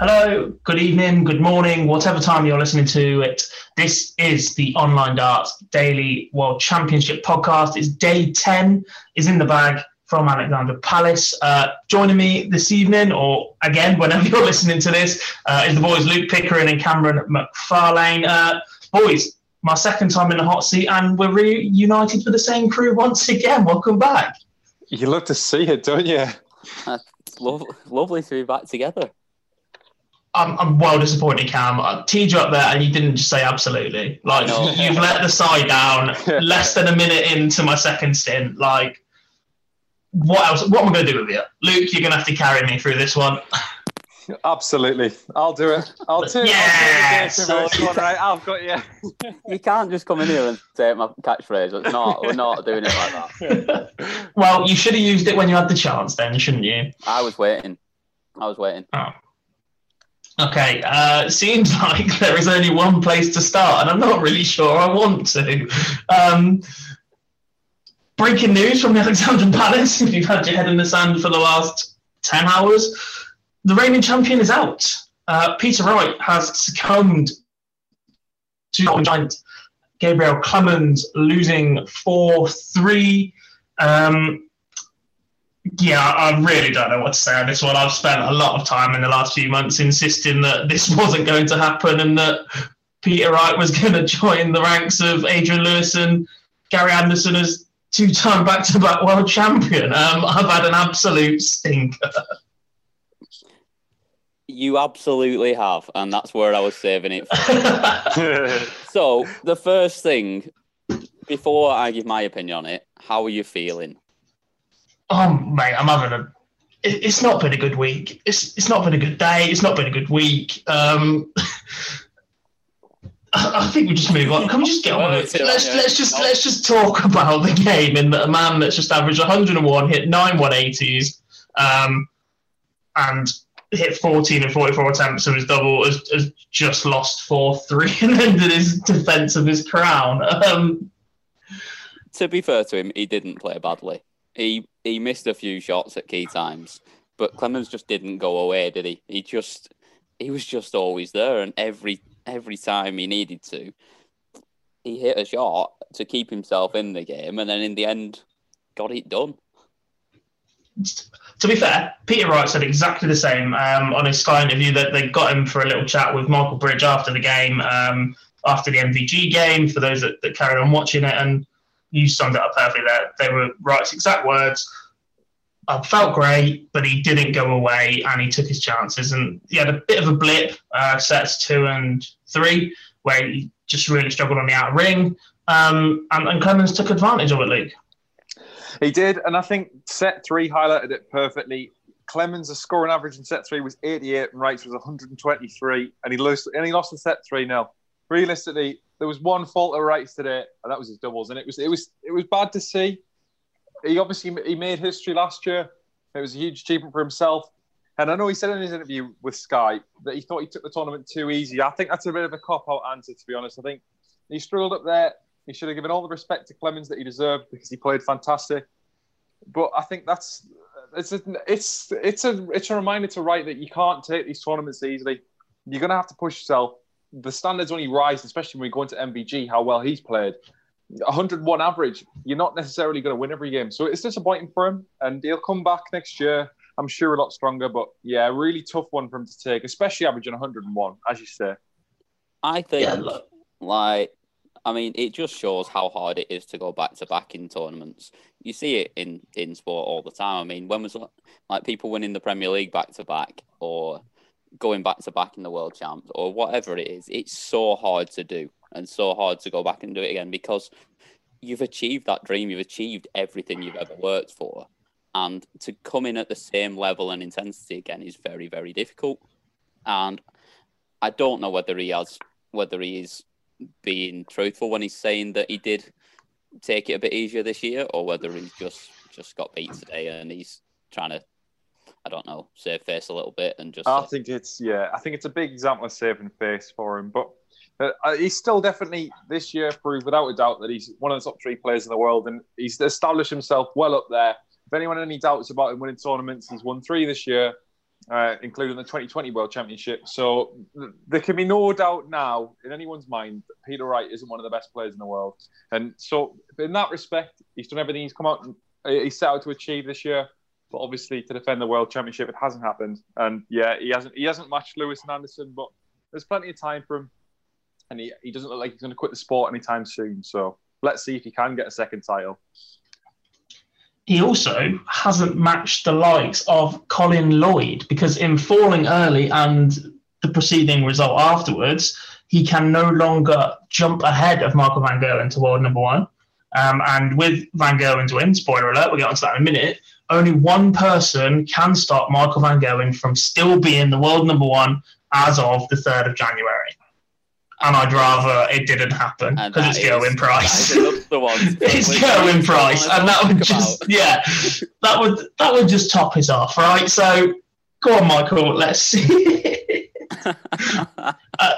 Hello, good evening, good morning, whatever time you're listening to it. This is the Online Darts Daily World Championship podcast. It's day 10, is in the bag from Alexandra Palace. Uh, joining me this evening, or again, whenever you're listening to this, uh, is the boys Luke Pickering and Cameron McFarlane. Uh, boys, my second time in the hot seat, and we're reunited with the same crew once again. Welcome back. You love to see it, don't you? It's lo- lovely to be back together. I'm, I'm well disappointed, Cam. I teed you up there and you didn't just say absolutely. Like, No. you've let the side down less than a minute into my second stint. Like, what else? What am I going to do with you? Luke, you're going to have to carry me through this one. Absolutely. I'll do it. I'll do it. Yes! I'll do it. All right, I've got you. You can't just come in here and say my catchphrase. It's not. We're not doing it like that. well, you should have used it when you had the chance then, shouldn't you? I was waiting. I was waiting. Oh. Okay, uh, seems like there is only one place to start, and I'm not really sure I want to. Um, breaking news from the Alexandra Palace. If you've had your head in the sand for the last 10 hours, the reigning champion is out. Uh, Peter Wright has succumbed to giant Gabriel Clemens, losing 4 3. Um, yeah, I really don't know what to say on this one. I've spent a lot of time in the last few months insisting that this wasn't going to happen and that Peter Wright was going to join the ranks of Adrian Lewis and Gary Anderson as two-time back-to-back world champion. Um, I've had an absolute stinker. You absolutely have, and that's where I was saving it for. so, the first thing, before I give my opinion on it, how are you feeling? Oh mate, I'm having a. it- It's not been a good week. It's it's not been a good day. It's not been a good week. Um, I I think we just move on. Can we just get on with it? Let's let's just let's just talk about the game and that a man that's just averaged 101, hit nine 180s, um, and hit 14 and 44 attempts of his double has, has just lost four three and ended his defense of his crown. Um, To be fair to him, he didn't play badly. He he missed a few shots at key times, but Clemens just didn't go away, did he? He just he was just always there, and every every time he needed to, he hit a shot to keep himself in the game, and then in the end, got it done. to be fair, Peter Wright said exactly the same um, on his Sky interview that they got him for a little chat with Michael Bridge after the game, um, after the MVG game, for those that, that carried on watching it. And you summed it up perfectly there. They were Wright's exact words. I felt great, but he didn't go away and he took his chances. And he had a bit of a blip, uh, sets two and three, where he just really struggled on the outer ring. Um, and, and Clemens took advantage of it, Luke. He did, and I think set three highlighted it perfectly. Clemens' scoring average in set three was 88, and Wright's was 123, and he lost and he lost in set three. Now, realistically, there was one fault of Wright's today, and that was his doubles, and it was it was it was bad to see. He obviously he made history last year. It was a huge achievement for himself. And I know he said in his interview with Sky that he thought he took the tournament too easy. I think that's a bit of a cop out answer, to be honest. I think he struggled up there. He should have given all the respect to Clemens that he deserved because he played fantastic. But I think that's it's a, it's it's a it's a reminder to Wright that you can't take these tournaments easily. You're gonna have to push yourself. The standards only rise, especially when we go into MVG. How well he's played, 101 average. You're not necessarily going to win every game, so it's disappointing for him. And he'll come back next year. I'm sure a lot stronger, but yeah, really tough one for him to take, especially averaging 101, as you say. I think, yeah, like, I mean, it just shows how hard it is to go back to back in tournaments. You see it in in sport all the time. I mean, when was like people winning the Premier League back to back, or going back to back in the World Champs, or whatever it is? It's so hard to do, and so hard to go back and do it again because you've achieved that dream. You've achieved everything you've ever worked for, and to come in at the same level and intensity again is very, very difficult. And I don't know whether he has, whether he is being truthful when he's saying that he did take it a bit easier this year, or whether he's just just got beat today and he's trying to, I don't know, save face a little bit and just. I think it's yeah, I think it's a big example of saving face for him, but. Uh, he's still definitely this year proved without a doubt that he's one of the top three players in the world, and he's established himself well up there. If anyone had any doubts about him winning tournaments, he's won three this year uh, including the 2020 World Championship. So th- there can be no doubt now in anyone's mind that Peter Wright isn't one of the best players in the world. And so, in that respect, he's done everything he's come out and uh, he set out to achieve this year. But obviously, to defend the World Championship, it hasn't happened. And yeah, he hasn't he hasn't matched Lewis and Anderson, but there's plenty of time for him. And he, he doesn't look like he's going to quit the sport anytime soon. So let's see if he can get a second title he also hasn't matched the likes of Colin Lloyd because in falling early and the preceding result afterwards, he can no longer jump ahead of Michael Van Gerwen to world number one. Um, and with Van Gerwen's win, spoiler alert, we'll get onto that in a minute, only one person can stop Michael Van Gerwen from still being the world number one as of the 3rd of January and I'd rather it didn't happen because it's Gerwyn Price. it's Gerwyn Price, and that would just about. yeah, that would that would just top his off, right? So go on, Michael. Let's see. uh,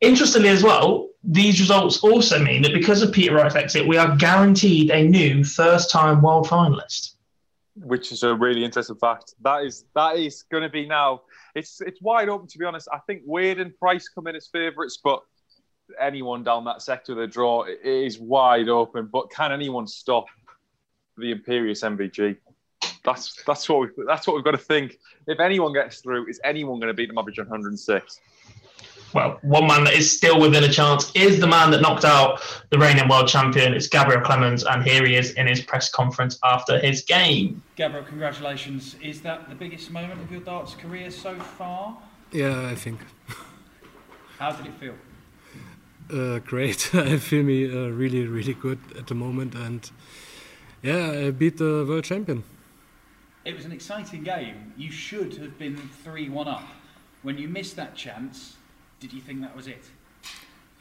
interestingly, as well, these results also mean that because of Peter Wright's exit, we are guaranteed a new first-time world finalist. Which is a really interesting fact. That is that is going to be now. It's it's wide open to be honest. I think Wade and Price come in as favourites, but anyone down that sector of the draw is wide open. But can anyone stop the imperious MVG? That's that's what we that's what we've got to think. If anyone gets through, is anyone going to beat them average 106? Well, one man that is still within a chance is the man that knocked out the reigning world champion. It's Gabriel Clemens, and here he is in his press conference after his game. Gabriel, congratulations! Is that the biggest moment of your darts career so far? Yeah, I think. How did it feel? uh, great. I feel me uh, really, really good at the moment, and yeah, I beat the world champion. It was an exciting game. You should have been three-one up. When you missed that chance, did you think that was it?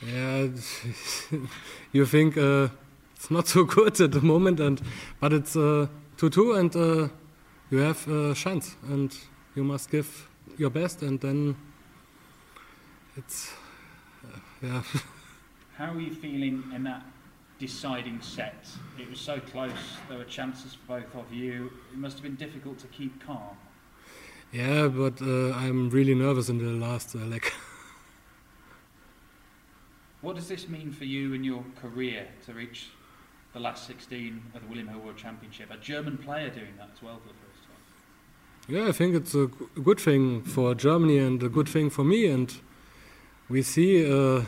Yeah, you think uh, it's not so good at the moment, and but it's uh, two-two, and uh, you have a chance, and you must give your best, and then it's uh, yeah. How are you feeling in that deciding set? It was so close. There were chances for both of you. It must have been difficult to keep calm. Yeah, but uh, I'm really nervous in the last uh, leg. what does this mean for you in your career to reach the last 16 of the William Hill World Championship? A German player doing that as well for the first time. Yeah, I think it's a good thing for Germany and a good thing for me. And we see uh,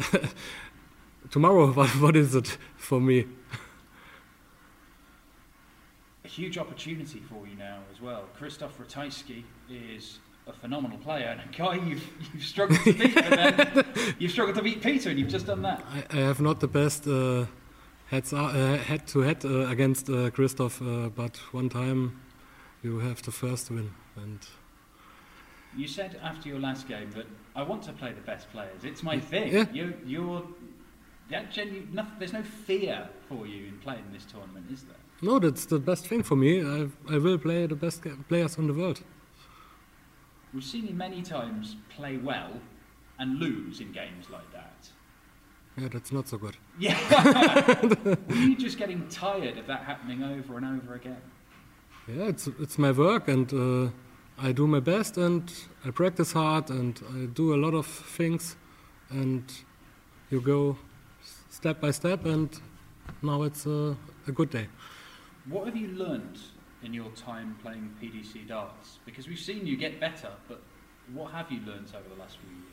tomorrow, what, what is it for me? A huge opportunity for you now as well. Krzysztof Ratajski is a phenomenal player and a guy you've, you've struggled to beat, but then you've struggled to beat Peter, and you've just done that. I, I have not the best uh, heads uh, head to head uh, against uh, Krzysztof, uh, but one time you have the first win and. You said after your last game that I want to play the best players. It's my thing. Yeah. You, you're Yeah, genu- nothing, there's no fear for you in playing this tournament, is there? No, that's the best thing for me. I, I will play the best players in the world. We've seen you many times play well and lose in games like that. Yeah, that's not so good. Yeah. Were you just getting tired of that happening over and over again? Yeah, it's it's my work, and uh, I do my best, and I practice hard, and I do a lot of things, and you go step by step, and now it's uh, a good day. What have you learnt in your time playing PDC darts? Because we've seen you get better, but what have you learned over the last few years?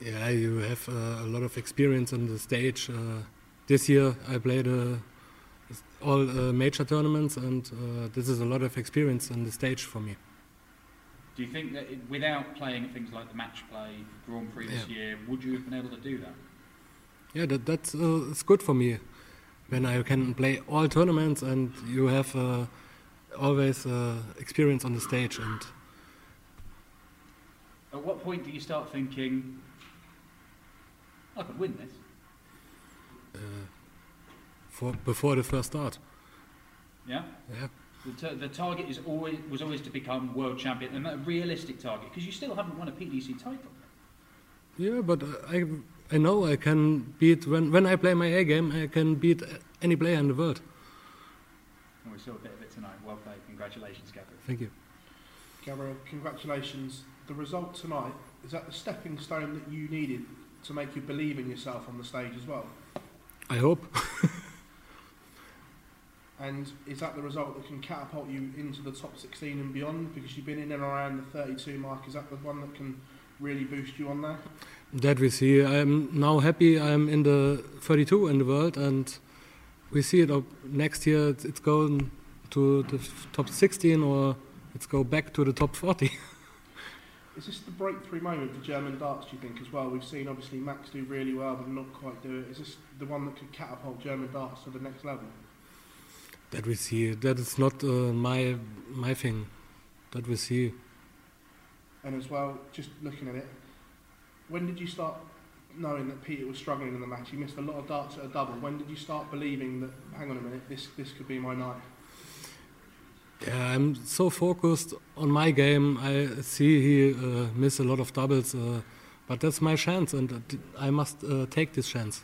Yeah, you have uh, a lot of experience on the stage. Uh, this year I played uh, all uh, major tournaments, and uh, this is a lot of experience on the stage for me. Do you think that it, without playing things like the match play, Grand Prix this Yeah. year, would you have been able to do that? Yeah, that, that's uh, it's good for me when I can play all tournaments and you have uh, always uh, experience on the stage. And At what point do you start thinking, I could win this? uh, for before the first start, Yeah. yeah, The, t- the target is always was always to become world champion, and a realistic target because you still haven't won a PDC title. yeah, but uh, I I know I can beat when when I play my A game, I can beat any player in the world. And we saw a bit of it tonight. Well played. Congratulations, Gabriel. Thank you. Gabriel, congratulations. The result tonight, is that the stepping stone that you needed to make you believe in yourself on the stage as well? I hope. And is that the result that can catapult you into the top 16 and beyond? Because you've been in and around the 32 mark. Is that the one that can really boost you on there? that we see. I'm now happy. I'm in the 32 in the world, and we see it up next year. It's, it's going to the top 16, or it's go back to the top 40. Is this the breakthrough moment for German darts, do you think, as well? We've seen obviously Max do really well, but not quite do it. Is this the one that could catapult German darts to the next level? that we see. That is not uh, my my thing. That we see. And as well, just looking at it, when did you start knowing that Peter was struggling in the match? He missed a lot of darts at a double. When did you start believing that, hang on a minute, this, this could be my night? Yeah, I'm so focused on my game. I see he uh, miss a lot of doubles, uh, but that's my chance, and uh, I must uh, take this chance.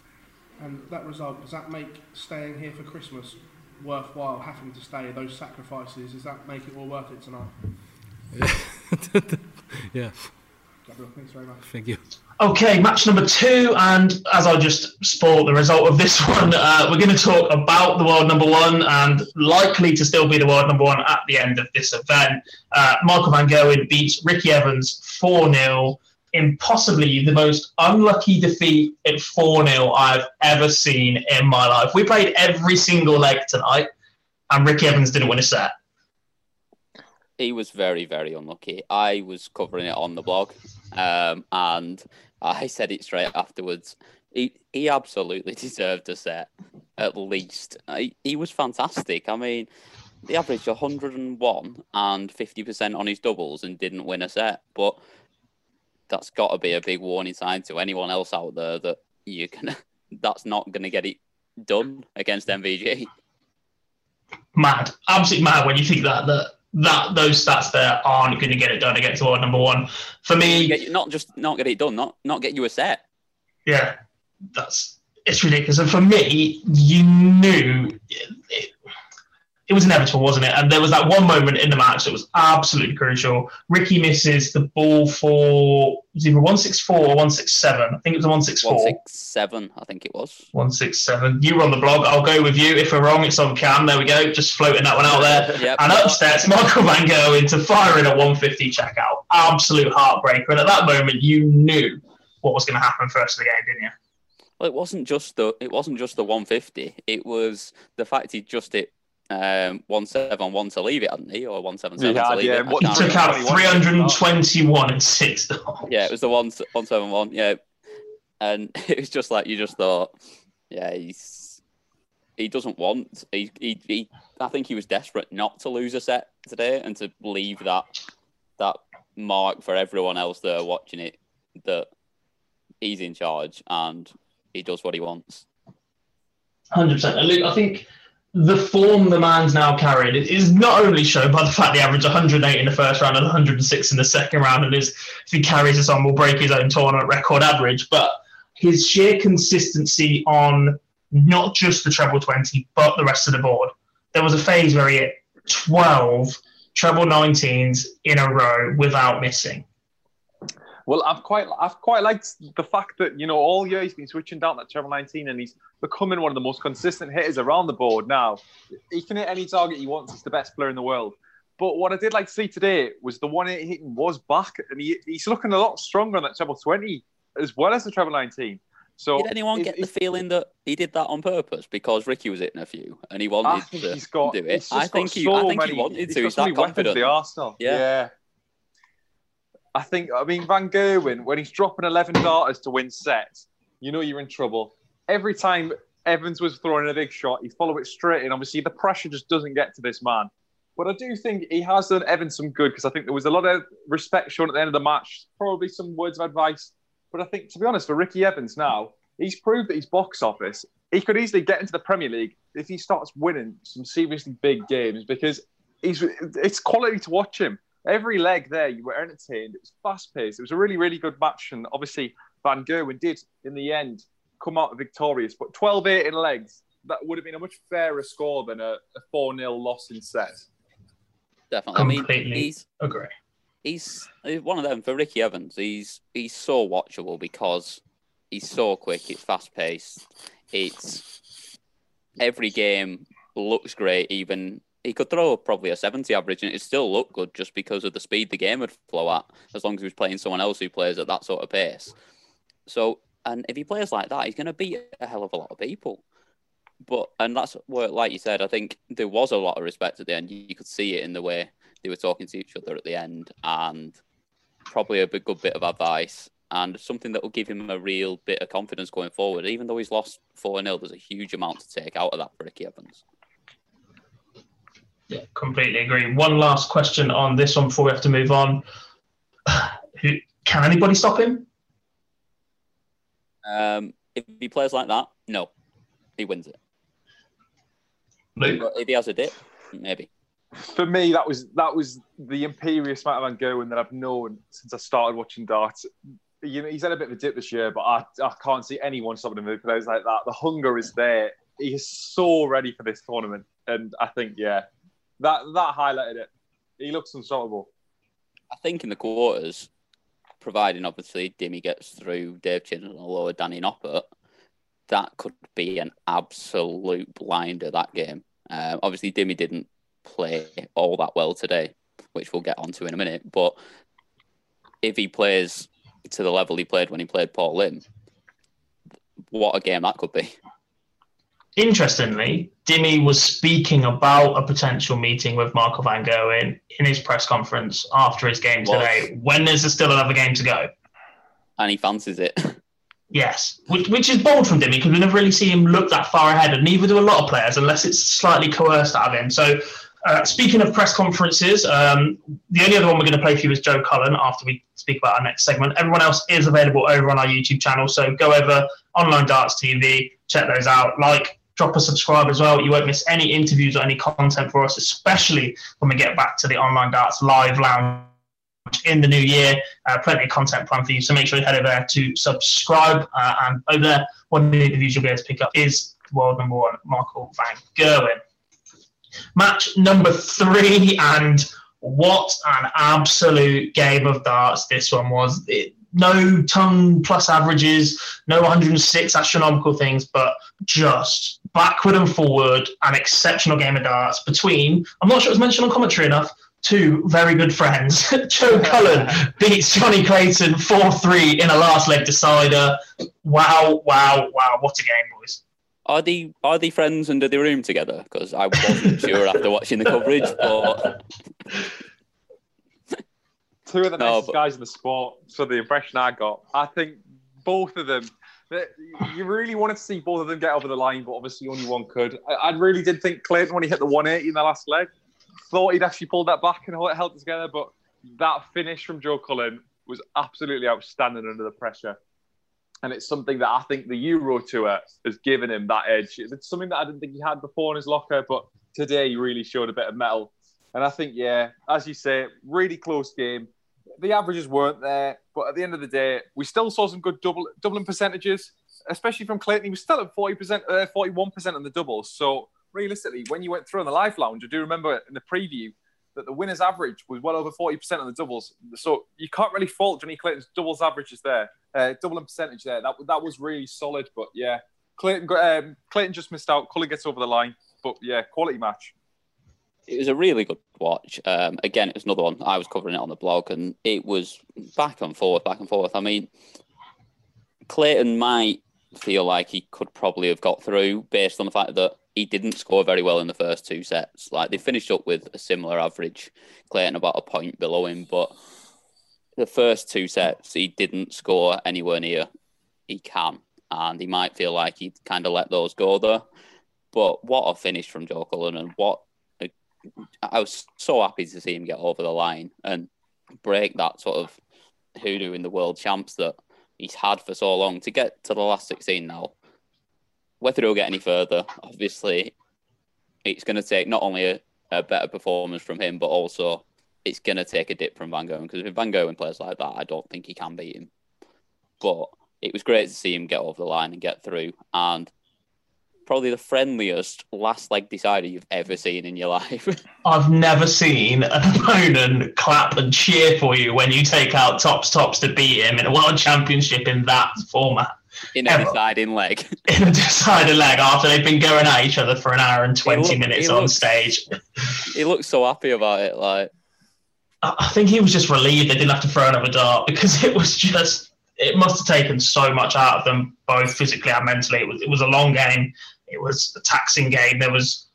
And that result, does that make staying here for Christmas worthwhile, having to stay, those sacrifices, does that make it all worth it tonight? yeah, Gabriel, thanks very much. thank you. Okay, match number two, and as I just spoiled the result of this one, uh, we're going to talk about the world number one and likely to still be the world number one at the end of this event. Uh, Michael Van Gerwen beats Ricky Evans 4 0 in possibly the most unlucky defeat at 4 0 I've ever seen in my life. We played every single leg tonight, and Ricky Evans didn't win a set. He was very, very unlucky. I was covering it on the blog, um, and I said it straight afterwards. He he absolutely deserved a set, at least. He, he was fantastic. I mean, he averaged 101 and 50% on his doubles and didn't win a set. But that's got to be a big warning sign to anyone else out there that you can. That's not going to get it done against MVG. mad, absolutely mad when you think that that that those stats there aren't going to get it done against world number one. For me, Get, not just not get it done, not not get you a set. yeah, that's it's ridiculous. And for me, you knew it, it, it was inevitable, wasn't it? And there was that one moment in the match that was absolutely crucial. Ricky misses the ball for it was either one six four or one six seven. I think it was one six One four. six seven, I think it was. One six seven. You were on the blog. I'll go with you. If we're wrong, it's on cam. There we go. Just floating that one out there. Yep. And up steps Michael Van Gerwen to fire in a 150 checkout. Absolute heartbreaker. And at that moment, you knew what was going to happen first of the game, didn't you? Well, it wasn't just the it wasn't just the 150. It was the fact he just hit um, one seven one to leave it, hadn't he, or one seven seven He to leave yeah. it? What- He took out 321 and six. Yeah, it was the one one seven one. Yeah, and it was just like you just thought, yeah, he's he doesn't want. He, he he I think he was desperate not to lose a set today and to leave that that mark for everyone else there watching it that he's in charge and he does what he wants. Hundred percent. I think the form the man's now carried is not only shown by the fact he averaged 108 in the first round and 106 in the second round, and is if he carries this on, will break his own tournament record average, but his sheer consistency on not just the treble 20, but the rest of the board. There was a phase where he hit 12 treble 19s in a row without missing. Well, I've quite I've quite liked the fact that you know all year he's been switching down that treble 19 and he's becoming one of the most consistent hitters around the board now. He can hit any target he wants. He's the best player in the world. But what I did like to see today was the one hitting was back, and he, he's looking a lot stronger on that treble 20 as well as the treble 19. So did anyone get the feeling that he did that on purpose because Ricky was hitting a few and he wanted to got, do it? I think he, so I think many, he wanted to. He's so that confident. The Arsenal, Yeah. yeah. I think. I mean, Van Gerwen when he's dropping eleven darters to win sets, you know you're in trouble. Every time Evans was throwing a big shot, he'd follow it straight in. Obviously, the pressure just doesn't get to this man. But I do think he has done Evans some good because I think there was a lot of respect shown at the end of the match. Probably some words of advice. But I think, to be honest, for Ricky Evans now, he's proved that he's box office. He could easily get into the Premier League if he starts winning some seriously big games because he's it's quality to watch him. Every leg there, you were entertained. It was fast paced. It was a really, really good match. And obviously, Van Gerwen did, in the end, come out victorious. But 12 8 in legs, that would have been a much fairer score than a 4 0 loss in set. Definitely. I mean, he's agree. he's he's one of them for Ricky Evans. He's he's so watchable because he's so quick. It's fast paced. It's every game looks great. Even he could throw probably a seventy average and it still look good just because of the speed the game would flow at. As long as he was playing someone else who plays at that sort of pace. So and if he plays like that, he's going to beat a hell of a lot of people. But and that's where, like you said, I think there was a lot of respect at the end. You could see it in the way they were talking to each other at the end, and probably a good bit of advice and something that will give him a real bit of confidence going forward. Even though he's lost four 0 there's a huge amount to take out of that for Ricky Evans. Yeah, completely agree. One last question on this one before we have to move on. Who can anybody stop him? Um, if he plays like that, no, he wins it. Luke? But if he has a dip, maybe. For me, that was that was the imperious Matt Van Gerwen that I've known since I started watching darts. You know, he's had a bit of a dip this year, but I, I can't see anyone stopping him with players like that. The hunger is there. He is so ready for this tournament, and I think yeah, that that highlighted it. He looks unstoppable. I think in the quarters, providing obviously Dimmy gets through Dave Chisnall or Danny Noppert, that could be an absolute blinder that game. Um, obviously, Dimmy didn't play all that well today, which we'll get onto in a minute. But if he plays to the level he played when he played Paul Lim, what a game that could be. Interestingly, Dimmy was speaking about a potential meeting with Marco Van Gerwen in his press conference after his game Was. today. When there's still another game to go. And he fancies it. Yes, which, which is bold from Dimmy because we never really see him look that far ahead, and neither do a lot of players unless it's slightly coerced out of him. So, uh, speaking of press conferences, um, the only other one we're going to play for you is Joe Cullen after we speak about our next segment. Everyone else is available over on our YouTube channel, so go over Online Darts TV, check those out. Like, drop a subscribe as well. You won't miss any interviews or any content for us, especially when we get back to the Online Darts live lounge in the new year. Uh, plenty of content planned for you. So make sure you head over there to subscribe. Uh, and over there, one of the interviews you'll be able to pick up is world number one, Michael Van Gerwen. Match number three, and what an absolute game of darts this one was. It, no ton plus averages, no 106 astronomical things, but just backward and forward, an exceptional game of darts between, I'm not sure it was mentioned on commentary enough, two very good friends. Joe Cullen beats Jonny Clayton 4 3 in a last leg decider. Wow, wow, wow. What a game, boys. Are they are they friends under the room together? Because I wasn't sure after watching the coverage, but Two of the No, nicest but- guys in the sport. So the impression I got, I think both of them. You really wanted to see both of them get over the line, but obviously only one could. I, I really did think Clayton when he hit the 180 in the last leg, thought he'd actually pulled that back and hold- held it together, but that finish from Joe Cullen was absolutely outstanding under the pressure. and it's something that I think the Euro Tour has given him that edge. It's something that I didn't think he had before in his locker, but today he really showed a bit of mettle. And I think, yeah, as you say, really close game. The averages weren't there, but at the end of the day, we still saw some good double doubling percentages, especially from Clayton. He was still at forty percent, uh, forty-one percent on the doubles. So realistically, when you went through on the live lounge, I do remember in the preview that the winner's average was well over 40% on the doubles. So you can't really fault Jonny Clayton's doubles averages there, uh, doubling percentage there. That, that was really solid. But yeah, Clayton, um, Clayton just missed out. Cully gets over the line. But yeah, quality match. It was a really good watch. Um, again, it was another one. I was covering it on the blog, and it was back and forth, back and forth. I mean, Clayton might feel like he could probably have got through based on the fact that he didn't score very well in the first two sets. Like they finished up with a similar average, Clayton about a point below him, but the first two sets he didn't score anywhere near he can, and he might feel like he kind of let those go there. But what a finish from Joe Cullen, and what I was so happy to see him get over the line and break that sort of hoodoo in the world champs that he's had for so long to get to the last 16 now whether he'll get any further, obviously, it's going to take not only a, a, better performance from him, but also it's going to take a dip from Van Gogh. Because if Van Gogh plays like that, I don't think he can beat him. But it was great to see him get over the line and get through. And probably the friendliest last leg decider you've ever seen in your life. I've never seen an opponent clap and cheer for you when you take out tops tops to beat him in a world championship in that format in a deciding leg. In a deciding leg after they've been going at each other for an hour and 20 looked, minutes on stage. He looked so happy about it. Like, I think he was just relieved they didn't have to throw another dart because it was just, it must have taken so much out of them, both physically and mentally. It was, it was a long game, it was a taxing game. There was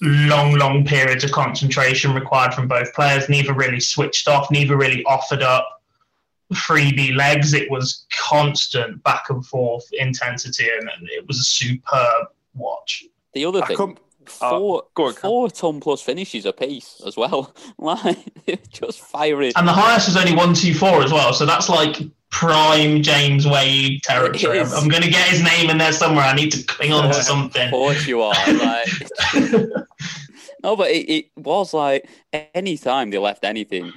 long, long periods of concentration required from both players. Neither really switched off, neither really offered up freebie legs. It was constant back and forth intensity, and, and it was a superb watch. The other thing, four, uh, on, four ton plus finishes a piece as well. like just firing. And the highest was only one two four as well. So that's like prime James Wade territory. I'm, I'm going to get his name in there somewhere. I need to cling on to something. Of course you are. Like, no, but it, it was like any time they left anything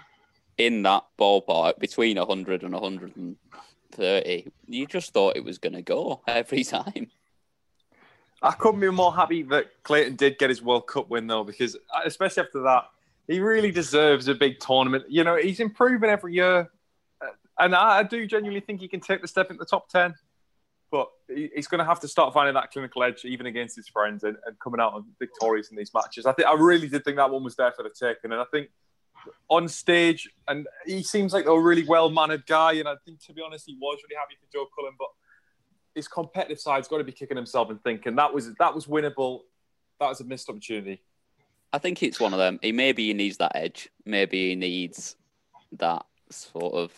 in that ballpark between 100 and 130, you just thought it was going to go every time. I couldn't be more happy that Clayton did get his World Cup win, though, because uh, especially after that, he really deserves a big tournament. You know, he's improving every year. And I, do genuinely think he can take the step into the top 10. But he's going to have to start finding that clinical edge, even against his friends, and, and coming out victorious in these matches. I think I really did think that one was there for the taking, and I think on stage, and he seems like a really well mannered guy. And I think, to be honest, he was really happy for Joe Cullen, but his competitive side's got to be kicking himself and thinking that was that was winnable. That was a missed opportunity. I think it's one of them. He maybe he needs that edge. Maybe he needs that sort of.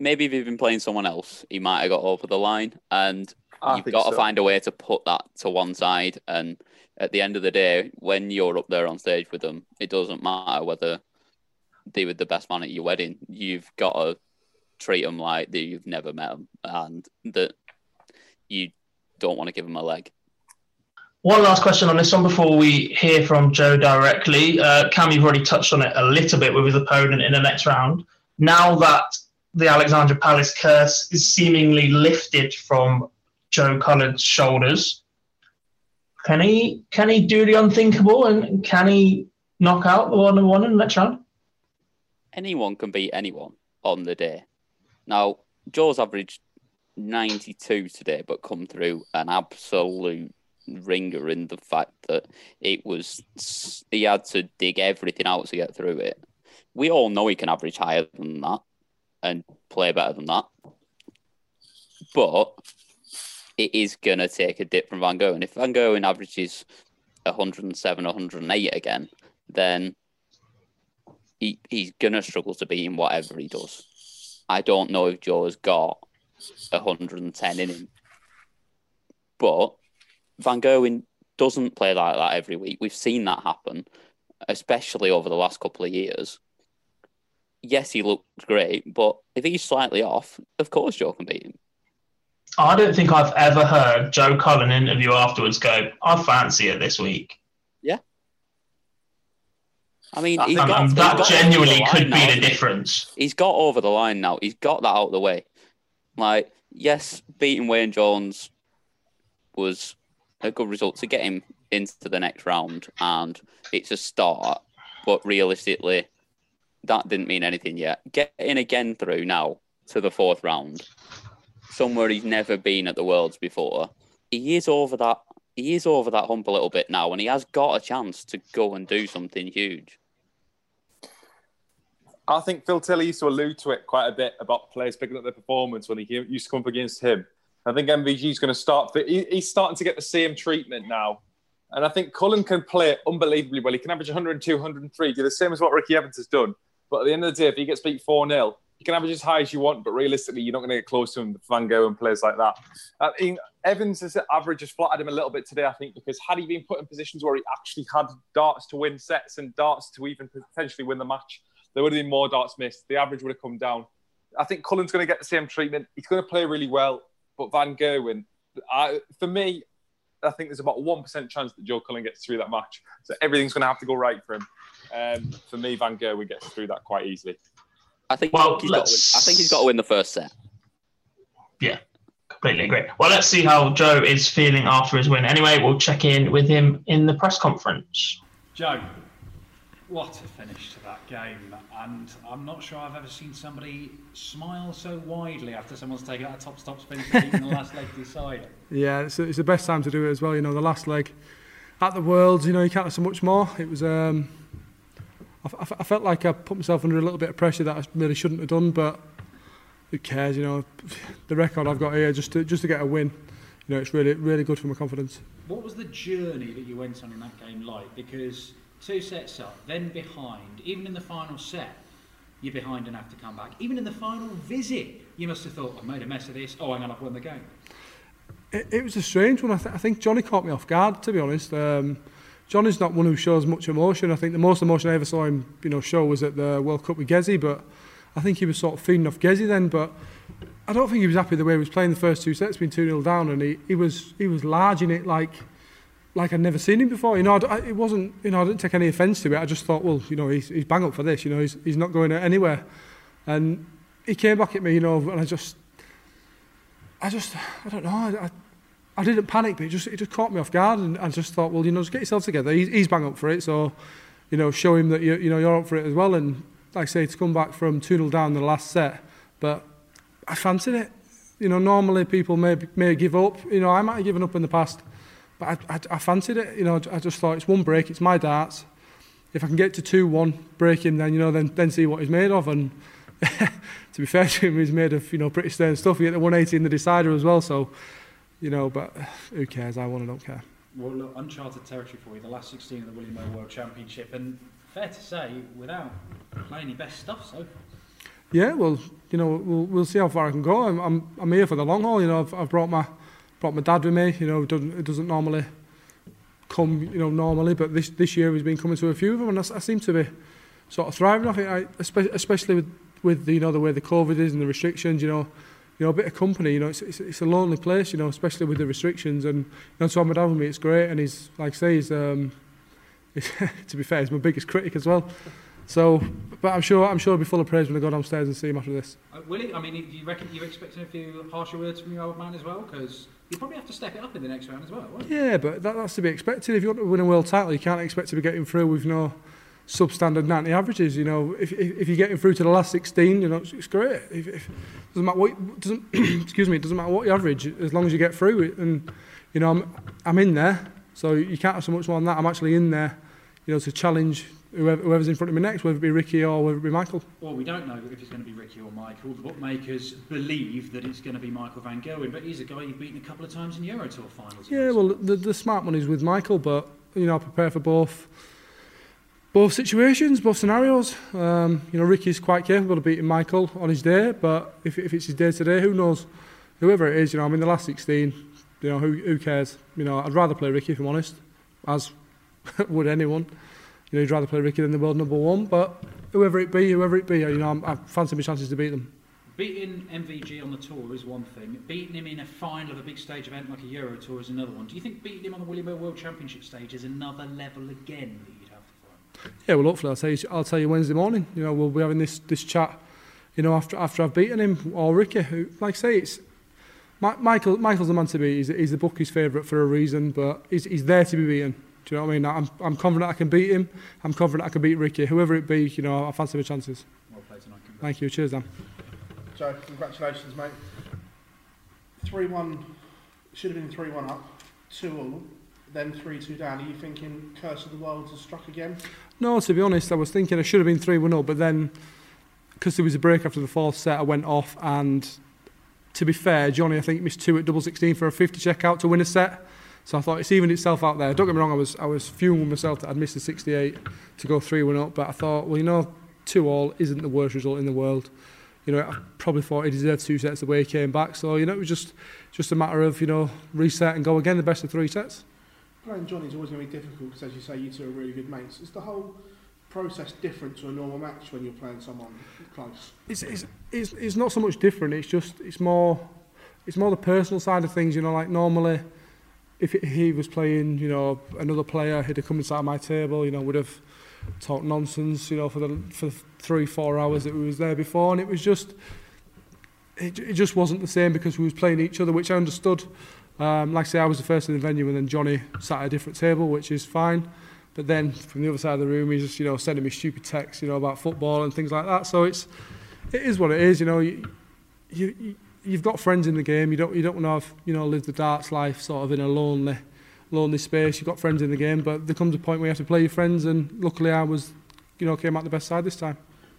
Maybe if he'd been playing someone else, he might have got over the line. And I you've got so. to find a way to put that to one side and at the end of the day, when you're up there on stage with them, it doesn't matter whether they were the best man at your wedding. You've got to treat them like that you've never met them and that you don't want to give them a leg. One last question on this one before we hear from Joe directly. Uh, Cam, you've already touched on it a little bit with his opponent in the next round. Now that the Alexandra Palace curse is seemingly lifted from Joe Cullen's shoulders, can he can he do the unthinkable and can he knock out the one and one in next round? Anyone can beat anyone on the day. Now, Joe's averaged 92 today, but come through an absolute ringer in the fact that it was he had to dig everything out to get through it. We all know he can average higher than that and play better than that. But it is going to take a dip from Van Gogh. And if Van Gogh averages 107, 108 again, then he, he's going to struggle to beat him whatever he does. I don't know if Joe has got 110 in him. But Van Gogh doesn't play like that every week. We've seen that happen, especially over the last couple of years. Yes, he looked great, but if he's slightly off, of course Joe can beat him. I don't think I've ever heard Joe Cullen interview afterwards go, I fancy it this week. Yeah. I mean, he's um, got, um, he's that genuinely could line be now, the difference. He's got over the line now. He's got that out of the way. Like, yes, beating Wayne Jones was a good result to get him into the next round, and it's a start. But realistically, that didn't mean anything yet. Getting again through now to the fourth round, somewhere he's never been at the Worlds before. He is over that. He is over that hump a little bit now, and he has got a chance to go and do something huge. I think Phil Taylor used to allude to it quite a bit about players picking up their performance when he used to come up against him. I think MVG is going to start. He, he's starting to get the same treatment now. And I think Cullen can play unbelievably well. He can average 102, 103, do the same as what Ricky Evans has done. But at the end of the day, if he gets beat 4 0, you can average as high as you want, but realistically, you're not going to get close to him, Van Gogh and players like that. I mean, Evans' average has flattered him a little bit today, I think, because had he been put in positions where he actually had darts to win sets and darts to even potentially win the match, there would have been more darts missed. The average would have come down. I think Cullen's going to get the same treatment. He's going to play really well, but Van Gerwen, I, for me, I think there's about 1% chance that Joe Cullen gets through that match. So everything's going to have to go right for him. Um, for me, Van Gerwen gets through that quite easily. I think Well, he's got. To win. let's- I think he's got to win the first set. Yeah, completely agree. Well, let's see how Joe is feeling after his win. Anyway, we'll check in with him in the press conference. Joe, what a finish to that game. And I'm not sure I've ever seen somebody smile so widely after someone's taken out a top stop spin to beat in the last leg to decide it. Yeah, it's, it's the best time to do it as well. You know, the last leg at the Worlds, you know, you can't have so much more. It was, um, I, I I felt like I put myself under a little bit of pressure that I really shouldn't have done, but who cares? You know, the record I've got here just to just to get a win, you know, it's really really good for my confidence. What was the journey that you went on in that game like? Because two sets up, then behind, even in the final set, you're behind and have to come back. Even in the final visit, you must have thought, I've made a mess of this. Oh, hang on, I've won the game. It, it was a strange one. I, th- I think Jonny caught me off guard, to be honest. Um, Jonny's not one who shows much emotion. I think the most emotion I ever saw him, you know, show was at the World Cup with Gezi, but I think he was sort of feeding off Gezi then. But I don't think he was happy the way he was playing the first two sets, being 2 0 down, and he, he was he was large in it like like I'd never seen him before. You know, I- it wasn't, you know, I didn't take any offence to it. I just thought, well, you know, he's, he's bang up for this. You know, he's, he's not going anywhere. And he came back at me, you know, and I just, I just, I don't know. I, I, I didn't panic, but it just, it just caught me off guard. And I just thought, well, you know, just get yourself together. He's, he's bang up for it. So, you know, show him that you, you know, you're up for it as well. And like I say, to come back from 2 0 down the last set, but I fancied it. You know, normally people may may give up. You know, I might have given up in the past, but I, I, I fancied it. You know, I just thought it's one break, it's my darts. If I can get to two one, break him, then you know, then then see what he's made of. And to be fair to him, he's made of you know pretty stern stuff. He hit the 180 in the decider as well. So, you know, but who cares? I want to don't care. Well, look, uncharted territory for you, the last 16 of the William Hill World Championship, and fair to say, without playing your best stuff so far. Yeah, well, you know, we'll we'll see how far I can go. I'm I'm, I'm here for the long haul. You know, I've, I've brought my brought my dad with me. You know, it doesn't it doesn't normally come, you know, normally, but this this year he's been coming to a few of them, and I seem to be sort of thriving. I think, I, especially with with you know the way the COVID is and the restrictions. You know, you know, a bit of company. You know, it's it's, it's a lonely place. You know, especially with the restrictions, and you know, to have my dad with me, it's great. And he's like I say, he's um, to be fair, he's my biggest critic as well. So, but I'm sure I'm sure he'll be full of praise when I go downstairs and see him after this. Uh, Willie, I mean, do you reckon you're expecting a few harsher words from your old man as well? Because you probably have to step it up in the next round as well? Yeah, but that, that's to be expected. If you want to win a world title, you can't expect to be getting through with no substandard 90 averages. You know, if, if, if you're getting through to the last 16, you know, it's, it's great. If, if, doesn't matter what doesn't excuse me, it doesn't matter what you average as long as you get through it. And you know, I'm I'm in there, so you can't have so much more than that. I'm actually in there, you know, to challenge whoever, whoever's in front of me next, whether it be Ricky or whether it be Michael. Well, we don't know if it's going to be Ricky or Michael. The bookmakers believe that it's going to be Michael Van Gerwen, but he's a guy you've beaten a couple of times in Euro Tour finals. Yeah, well, the, the smart money's with Michael, but you know, I prepare for both both situations, both scenarios. Um, you know, Ricky's quite capable of beating Michael on his day, but if, if it's his day today, who knows? Whoever it is, you know, I'm in the last 16. You know, who, who cares? You know, I'd rather play Ricky if I'm honest, as would anyone. You know, you'd rather play Ricky than the world number one, but whoever it be, whoever it be, you know, I'm, I fancy my chances to beat them. Beating MVG on the tour is one thing. Beating him in a final of a big stage event like a Euro Tour is another one. Do you think beating him on the William Hill World Championship stage is another level again that you'd have to find? Yeah, well, hopefully I'll tell you. I'll tell you Wednesday morning. You know, we'll be having this this chat. You know, after after I've beaten him or Ricky, who, like I say, it's Ma- Michael. Michael's the man to beat. He's, he's the bookie's favourite for a reason, but he's he's there to be beaten. Do you know what I mean? I'm I'm confident I can beat him. I'm confident I can beat Ricky. Whoever it be, you know, I fancy my chances. Well played tonight. Thank you. Cheers, Dan. Joe, congratulations, mate. 3 1, should have been 3 1 up, 2 all, then 3 2 down. Are you thinking Curse of the Worlds has struck again? No, to be honest, I was thinking I should have been 3 1 up, but then because there was a break after the fourth set, I went off. And to be fair, Jonny, I think, missed two at double 16 for a 50 check out to win a set. So I thought it's evened itself out there. Don't get me wrong, I was, I was fuming myself that I'd missed a 68 to go 3 1 up, but I thought, well, you know, 2 all isn't the worst result in the world. You know, I probably thought he deserved two sets the way he came back. So, you know, it was just just a matter of, you know, reset and go again, the best of three sets. Playing Jonny's always going to be difficult because, as you say, you two are really good mates. Is the whole process different to a normal match when you're playing someone close? It's, it's, it's, it's not so much different. It's just, it's more, it's more the personal side of things. You know, like normally, if it, he was playing, you know, another player, he'd have come inside my table, you know, would have talked nonsense, you know, for the for three, four hours that we was there before, and it was just, it, it just wasn't the same because we was playing each other, which I understood. Um, like I say, I was the first in the venue, and then Jonny sat at a different table, which is fine. But then from the other side of the room, he's just, you know, sending me stupid texts, you know, about football and things like that. So it's, it is what it is, you know. You, you, you've got friends in the game. You don't, you don't want to have, you know, live the darts life sort of in a lonely, lonely space. You've got friends in the game, but there comes a point where you have to play your friends, and luckily I was, you know, came out the best side this time.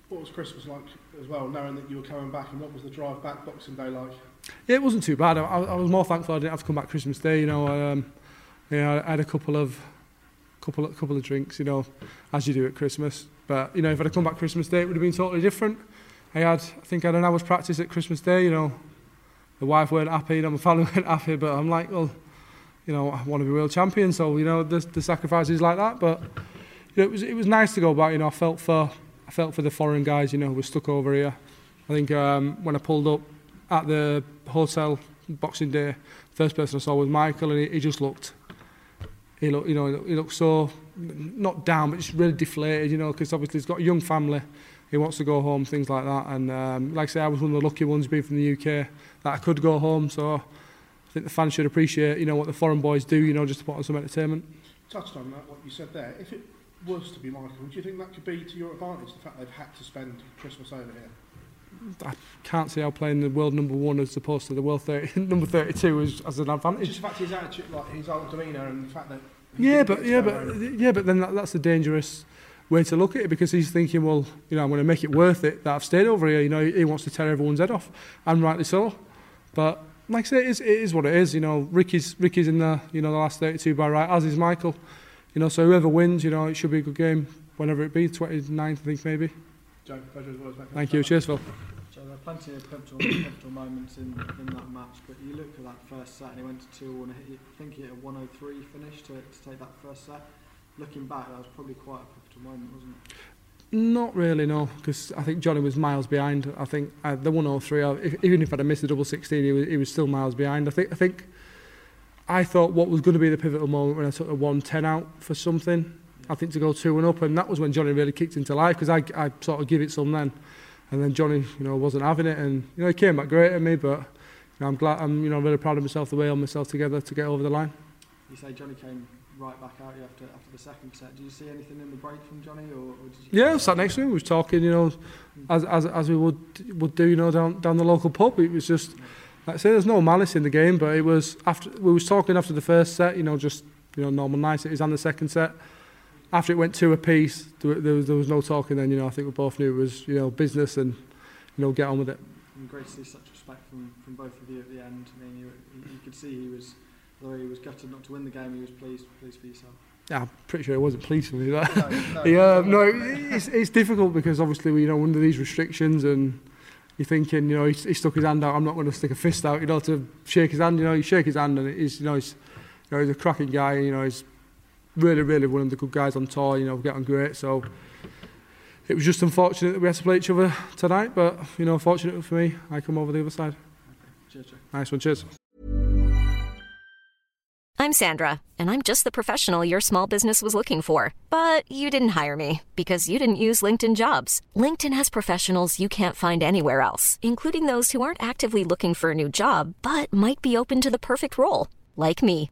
What was Christmas like as well, knowing that you were coming back, and what was the drive back Boxing Day like? Yeah, it wasn't too bad. I, I was more thankful I didn't have to come back Christmas Day. You know, um, you know, I had a couple of, couple of, couple of drinks. You know, as you do at Christmas. But you know, if I'd have come back Christmas Day, it would have been totally different. I had, I think, I had an hour's practice at Christmas Day. You know, the wife weren't happy, you know, my family weren't happy, but I'm like, well, you know, I want to be world champion, so you know, the, the sacrifices like that. But you know, it was it was nice to go back. You know, I felt for I felt for the foreign guys, you know, who were stuck over here. I think um, when I pulled up at the hotel Boxing Day, first person I saw was Michael, and he, he just looked, he looked, you know, he looked so not down, but just really deflated, you know, because obviously he's got a young family. He wants to go home, things like that. And um, like I say, I was one of the lucky ones being from the UK that I could go home. So I think the fans should appreciate, you know, what the foreign boys do, you know, just to put on some entertainment. Touched on that, what you said there. If it was to be Michael, do you think that could be to your advantage, the fact they've had to spend Christmas over here? I can't see how playing the world number one as opposed to the world 30, number 32 as, as an advantage. Just the fact his attitude, like his old demeanour, and the fact that. Yeah, but yeah, but yeah, but then that, that's a dangerous way to look at it because he's thinking, well, you know, I'm going to make it worth it that I've stayed over here. You know, he, he wants to tear everyone's head off, and rightly so. But like I say, it is, it is what it is. You know, Ricky's Ricky's in the you know the last 32 by right, as is Michael. You know, so whoever wins, you know, it should be a good game, whenever it be, 29th, I think maybe. Joe, pleasure as well. Thank you. Cheers, Phil. So there are plenty of pivotal, pivotal moments in, in that match, but you look at that first set and he went to 2 and hit, I think he hit a 103 finish to, to take that first set. Looking back, that was probably quite a pivotal moment, wasn't it? Not really, no, because I think Jonny was miles behind. I think uh, the 103, uh, if, even if I'd have missed the double 16, he was, he was still miles behind. I think, I think I thought what was going to be the pivotal moment when I took the 110 out for something, I think to go 2 and up, and that was when Jonny really kicked into life because I, I sort of give it some then. And then Jonny, you know, wasn't having it, and you know, he came back great at me, but you know, I'm glad, I'm you know, really proud of myself the way I held myself together to get over the line. You say Jonny came right back out you after after the second set. Did you see anything in the break from Jonny, or, or did you? Yeah, I sat next to him. We was talking, you know, hmm. as as as we would would do, you know, down down the local pub. It was just, like I say, there's no malice in the game, but it was after we was talking after the first set, you know, just you know, normal niceties, and the second set. After it went two apiece, there, was there was no talking. Then, you know, I think we both knew it was you know business and you know get on with it. And great to see such respect from, from both of you at the end. I mean, you, you could see he was, though he was gutted not to win the game, he was pleased pleased for yourself. Yeah, I'm pretty sure it wasn't pleased for me. That. No, no, yeah, no, it's, it's difficult because obviously we you know under these restrictions and you're thinking you know he, he stuck his hand out. I'm not going to stick a fist out, you know, to shake his hand. You know, you shake his hand and he's you know he's you know he's a cracking guy. You know, he's really really one of the good guys on tour. You know, get on great. So it was just unfortunate that we had to play each other tonight. But you know, fortunate for me, I come over the other side. Cheers, Jack. Nice one, cheers. I'm Sandra, and I'm just the professional your small business was looking for. But you didn't hire me because you didn't use LinkedIn jobs. LinkedIn has professionals you can't find anywhere else, including those who aren't actively looking for a new job but might be open to the perfect role, like me.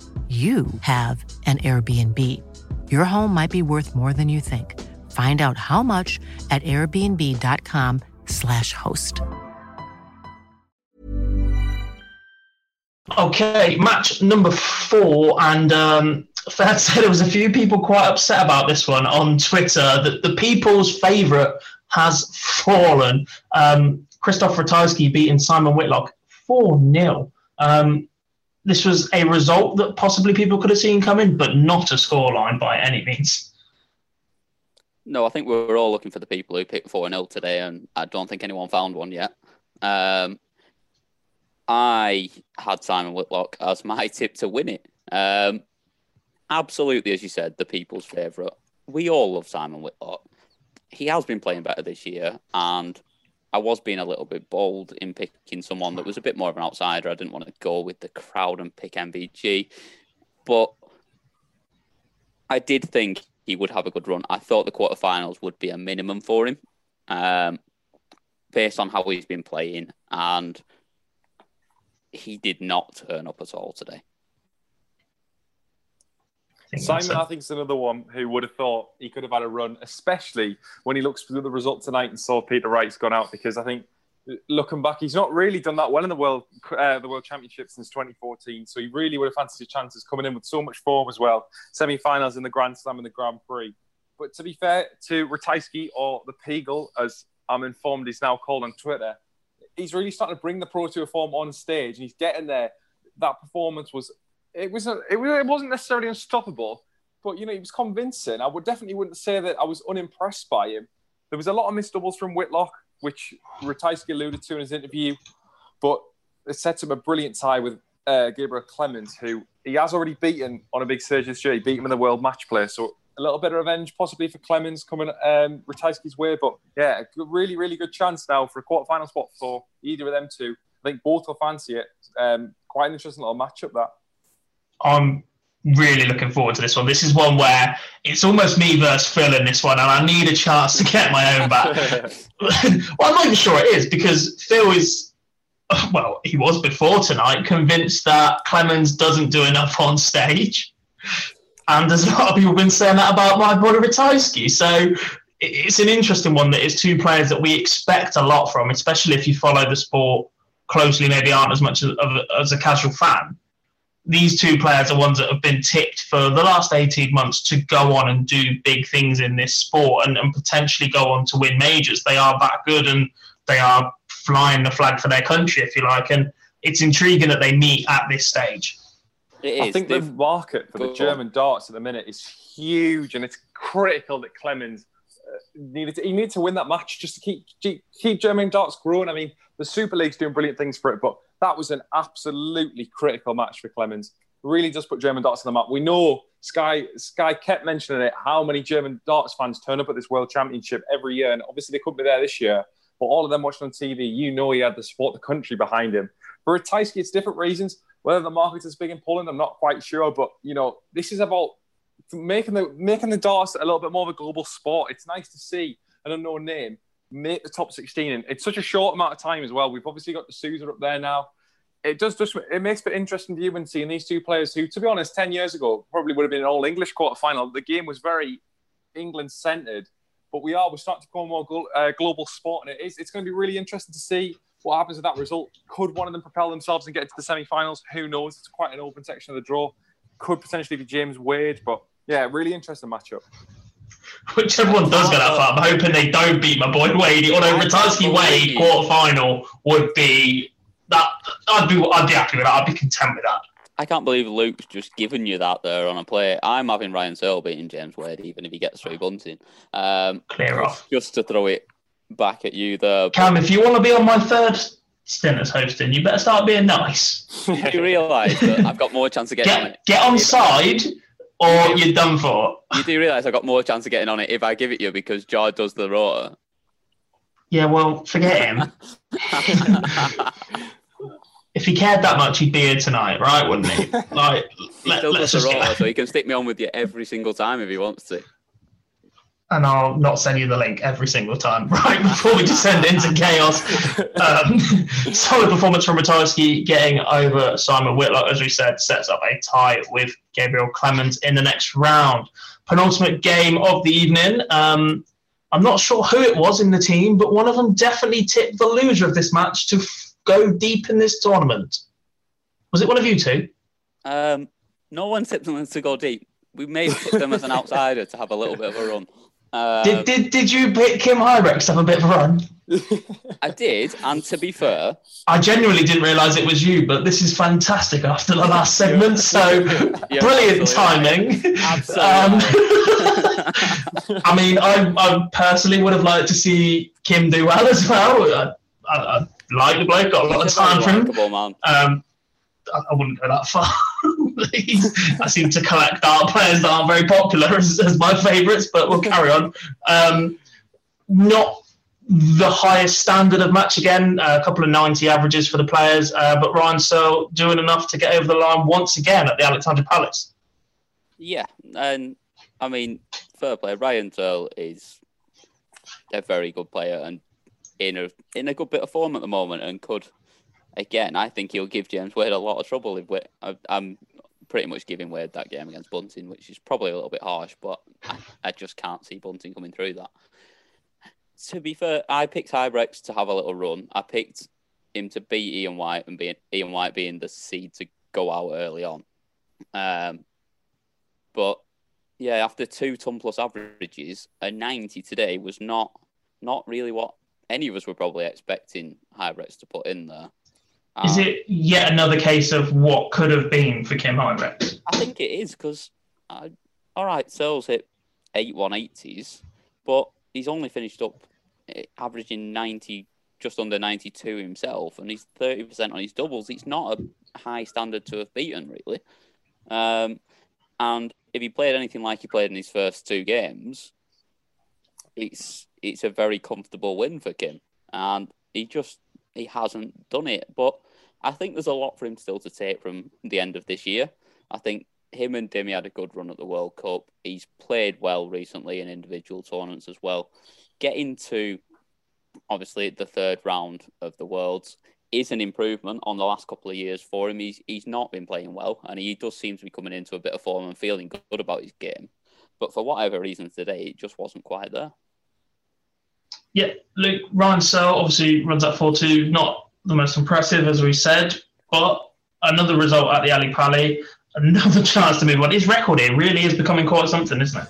you have an Airbnb. Your home might be worth more than you think. Find out how much at airbnb.com/slash host. Okay, match number four, and um, fair to say there was a few people quite upset about this one on Twitter. That the people's favourite has fallen. Um, Krzysztof Ratajski beating Simon Whitlock four 0 um, This was a result that possibly people could have seen coming, but not a scoreline by any means. No, I think we're all looking for the people who picked 4 0 today, and I don't think anyone found one yet. Um, I had Simon Whitlock as my tip to win it. Um, absolutely, as you said, the people's favourite. We all love Simon Whitlock. He has been playing better this year, and I was being a little bit bold in picking someone that was a bit more of an outsider. I didn't want to go with the crowd and pick MVG, but I did think he would have a good run. I thought the quarterfinals would be a minimum for him, um, based on how he's been playing, and he did not turn up at all today. Simon, I think, is another one who would have thought he could have had a run, especially when he looks through the result tonight and saw Peter Wright's gone out. Because I think, looking back, he's not really done that well in the world uh, the World Championship since 2014. So he really would have fancied his chances coming in with so much form as well. Semi-finals in the Grand Slam and the Grand Prix. But to be fair to Ratajski or the Peagle, as I'm informed he's now called on Twitter, he's really starting to bring the Pro Tour form on stage, and he's getting there. That performance was it was a, it, it wasn't necessarily unstoppable, but you know he was convincing. I would definitely wouldn't say that I was unimpressed by him. There was a lot of missed doubles from Whitlock, which Ratajski alluded to in his interview, but it sets up a brilliant tie with uh, Gabriel Clemens, who he has already beaten on a big stage this year. He beat him in the World Match Play, so a little bit of revenge possibly for Clemens coming um, Ratajski's way. But yeah, really, really good chance now for a quarterfinal spot for either of them two. I think both will fancy it. Um, quite an interesting little matchup that. I'm really looking forward to this one. This is one where it's almost me versus Phil in this one, and I need a chance to get my own back. well, I'm not even sure it is because Phil is, well, he was before tonight, convinced that Clemens doesn't do enough on stage. And there's a lot of people been saying that about my brother Ratajski. So it's an interesting one that is two players that we expect a lot from, especially if you follow the sport closely, maybe aren't as much as, as a casual fan these two players are ones that have been tipped for the last 18 months to go on and do big things in this sport and, and potentially go on to win majors. They are that good and they are flying the flag for their country, if you like. And it's intriguing that they meet at this stage. I think the market for the German darts at the minute is huge, and it's critical that Clemens uh, needed to, he needed to win that match just to keep keep, keep German darts growing. I mean, the Super League's doing brilliant things for it, but that was an absolutely critical match for Clemens. Really does put German darts on the map. We know Sky Sky kept mentioning it, how many German darts fans turn up at this World Championship every year, and obviously they couldn't be there this year. But all of them watching on TV, you know he had the support the country behind him. For Ratajski, it's different reasons. Whether the market is big in Poland, I'm not quite sure. But you know, this is about making the making the darts a little bit more of a global sport. It's nice to see an unknown name make the top 16 and it's such a short amount of time as well we've obviously got de Sousa up there now it does just it makes it interesting to you viewing seeing these two players who to be honest 10 years ago probably would have been an all english quarter final the game was very england centered but we are. We're starting to become more uh, global sport, and it is. It's going to be really interesting to see what happens with that result. Could one of them propel themselves and get to the semi-finals? Who knows? It's quite an open section of the draw. Could potentially be James Wade, but yeah, really interesting matchup. Whichever everyone does get that far, I'm hoping they don't beat my boy Wade. Although Ratajski Wade quarter final would be that. I'd be I'd be happy with that. I'd be content with that. I can't believe Luke's just given you that there on a play. I'm having Ryan Searle beating James Wade, even if he gets through Bunting. Um, Clear off. Just to throw it back at you there. Cam, if you want to be on my third stint as hosting, you better start being nice. you realise that I've got more chance of getting on it. Get, get on side, or you're done for. You do realise I've got more chance of getting on it if I give it you because Jar does the rota. Yeah, well, forget him. if he cared that much, he'd be here tonight, right? Wouldn't he? Like, He let, still us does the just rota, so he can stick me on with you every single time if he wants to. And I'll not send you the link every single time, right? Before we descend into chaos. Um, solid performance from Ratajski getting over Simon Whitlock, as we said, sets up a tie with Gabriel Clemens in the next round. Penultimate game of the evening. Um, I'm not sure who it was in the team, but one of them definitely tipped the loser of this match to f- go deep in this tournament. Was it one of you two? Um, no one tipped them to go deep. We may have picked them as an outsider to have a little bit of a run. Um, Did, did, did you pick Kim Huybrechts have a bit of a run? I did, and to be fair, I genuinely didn't realise it was you, but this is fantastic after the last segment. So brilliant timing. Um, I mean, I, I personally would have liked to see Kim do well as well. I, I, I like the bloke, got a lot of he's time for him. man. Um, I, I wouldn't go that far. I seem to collect art players that aren't very popular as, as my favourites, but we'll carry on. Um, not the highest standard of match again, a couple of 90 averages for the players, uh, but Ryan Searle doing enough to get over the line once again at the Alexandra Palace. Yeah, and I mean, fair play. Ryan Searle is a very good player and in a in a good bit of form at the moment, and could again. I think he'll give James Wade a lot of trouble. If Wade, I, I'm pretty much giving Wade that game against Bunting, which is probably a little bit harsh, but I, I just can't see Bunting coming through that. To be fair, I picked Huybrechts to have a little run. I picked him to beat Ian White and being Ian White being the seed to go out early on. Um, but yeah, after two ton plus averages, a ninety today was not not really what any of us were probably expecting Huybrechts to put in there. Is Um, it yet another case of what could have been for Kim Huybrechts? I think it is because, uh, all right, Searle's hit eight one eighties, but he's only finished up eh, averaging ninety, just under ninety two himself, and he's thirty percent on his doubles. It's not a high standard to have beaten, really. Um, and if he played anything like he played in his first two games, it's it's a very comfortable win for Kim, and he just he hasn't done it. But I think there's a lot for him still to take from the end of this year. I think him and Demi had a good run at the World Cup. He's played well recently in individual tournaments as well. Getting to obviously the third round of the Worlds is an improvement on the last couple of years for him. He's he's not been playing well, and he does seem to be coming into a bit of form and feeling good about his game. But for whatever reason today, it just wasn't quite there. Yeah, Luke Ryan Searle obviously runs at 4 2, not the most impressive, as we said, but another result at the Ali Pali, another chance to move on. His record here really is becoming quite something, isn't it?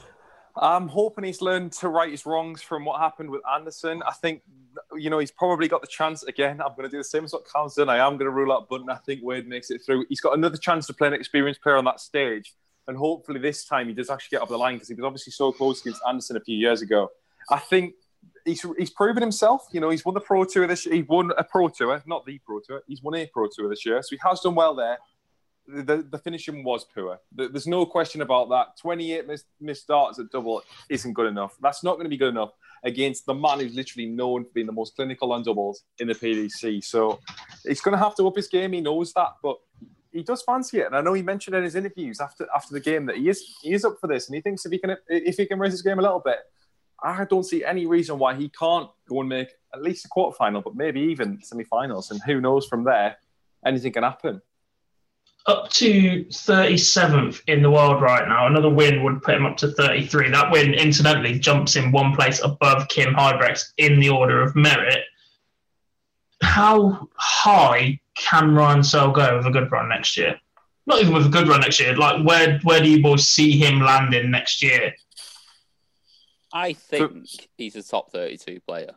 I'm hoping he's learned to right his wrongs from what happened with Anderson. I think, you know, he's probably got the chance again. I'm going to do the same as what Cal's done. I am going to rule out Bunting. I think Wade makes it through. He's got another chance to play an experienced player on that stage. And hopefully this time he does actually get up the line because he was obviously so close against Anderson a few years ago. I think he's he's proven himself. You know, he's won the Pro Tour this year. He won a Pro Tour, not the Pro Tour. He's won a Pro Tour this year. So he has done well there. The, the finishing was poor. The- There's no question about that. 28 missed, missed starts at double isn't good enough. That's not going to be good enough against the man who's literally known for being the most clinical on doubles in the PDC. So he's going to have to up his game. He knows that, but he does fancy it. And I know he mentioned in his interviews after after the game that he is he is up for this, and he thinks if he can if he can raise his game a little bit, I don't see any reason why he can't go and make at least a quarterfinal, but maybe even semi-finals. And who knows from there, anything can happen. up to 37th in the world right now. Another win would put him up to 33. That win, incidentally, jumps in one place above Kim Huybrechts in the order of merit. How high can Ryan Searle go with a good run next year? Not even with a good run next year. Like, where where do you boys see him landing next year? I think he's a top 32 player.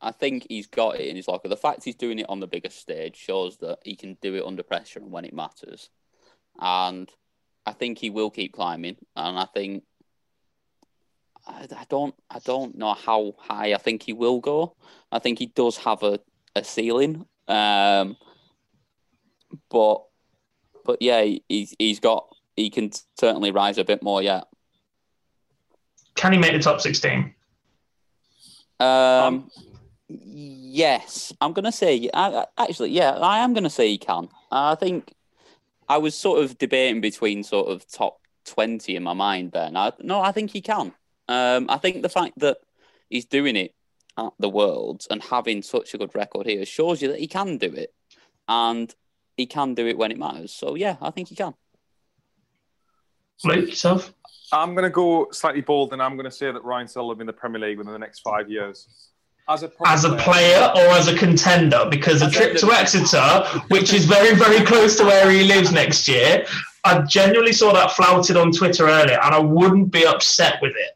I think he's got it in his locker. The fact he's doing it on the biggest stage shows that he can do it under pressure and when it matters. And I think he will keep climbing. And I think I, I don't I don't know how high I think he will go. I think he does have a, a ceiling. Um, but but yeah, he's he's got he can certainly rise a bit more yet. Can he make the top 16? Um, yes, I'm gonna say. I, actually, yeah, I am gonna say he can. I think I was sort of debating between sort of top twenty in my mind. Then, I, no, I think he can. Um, I think the fact that he's doing it at the Worlds and having such a good record here shows you that he can do it, and he can do it when it matters. So yeah, I think he can. Luke, yourself? I'm going to go slightly bold, and I'm going to say that Ryan Searle will be in the Premier League within the next five years. As a, as a player or as a contender? Because a trip to Exeter, which is very, very close to where he lives next year, I genuinely saw that flouted on Twitter earlier, and I wouldn't be upset with it.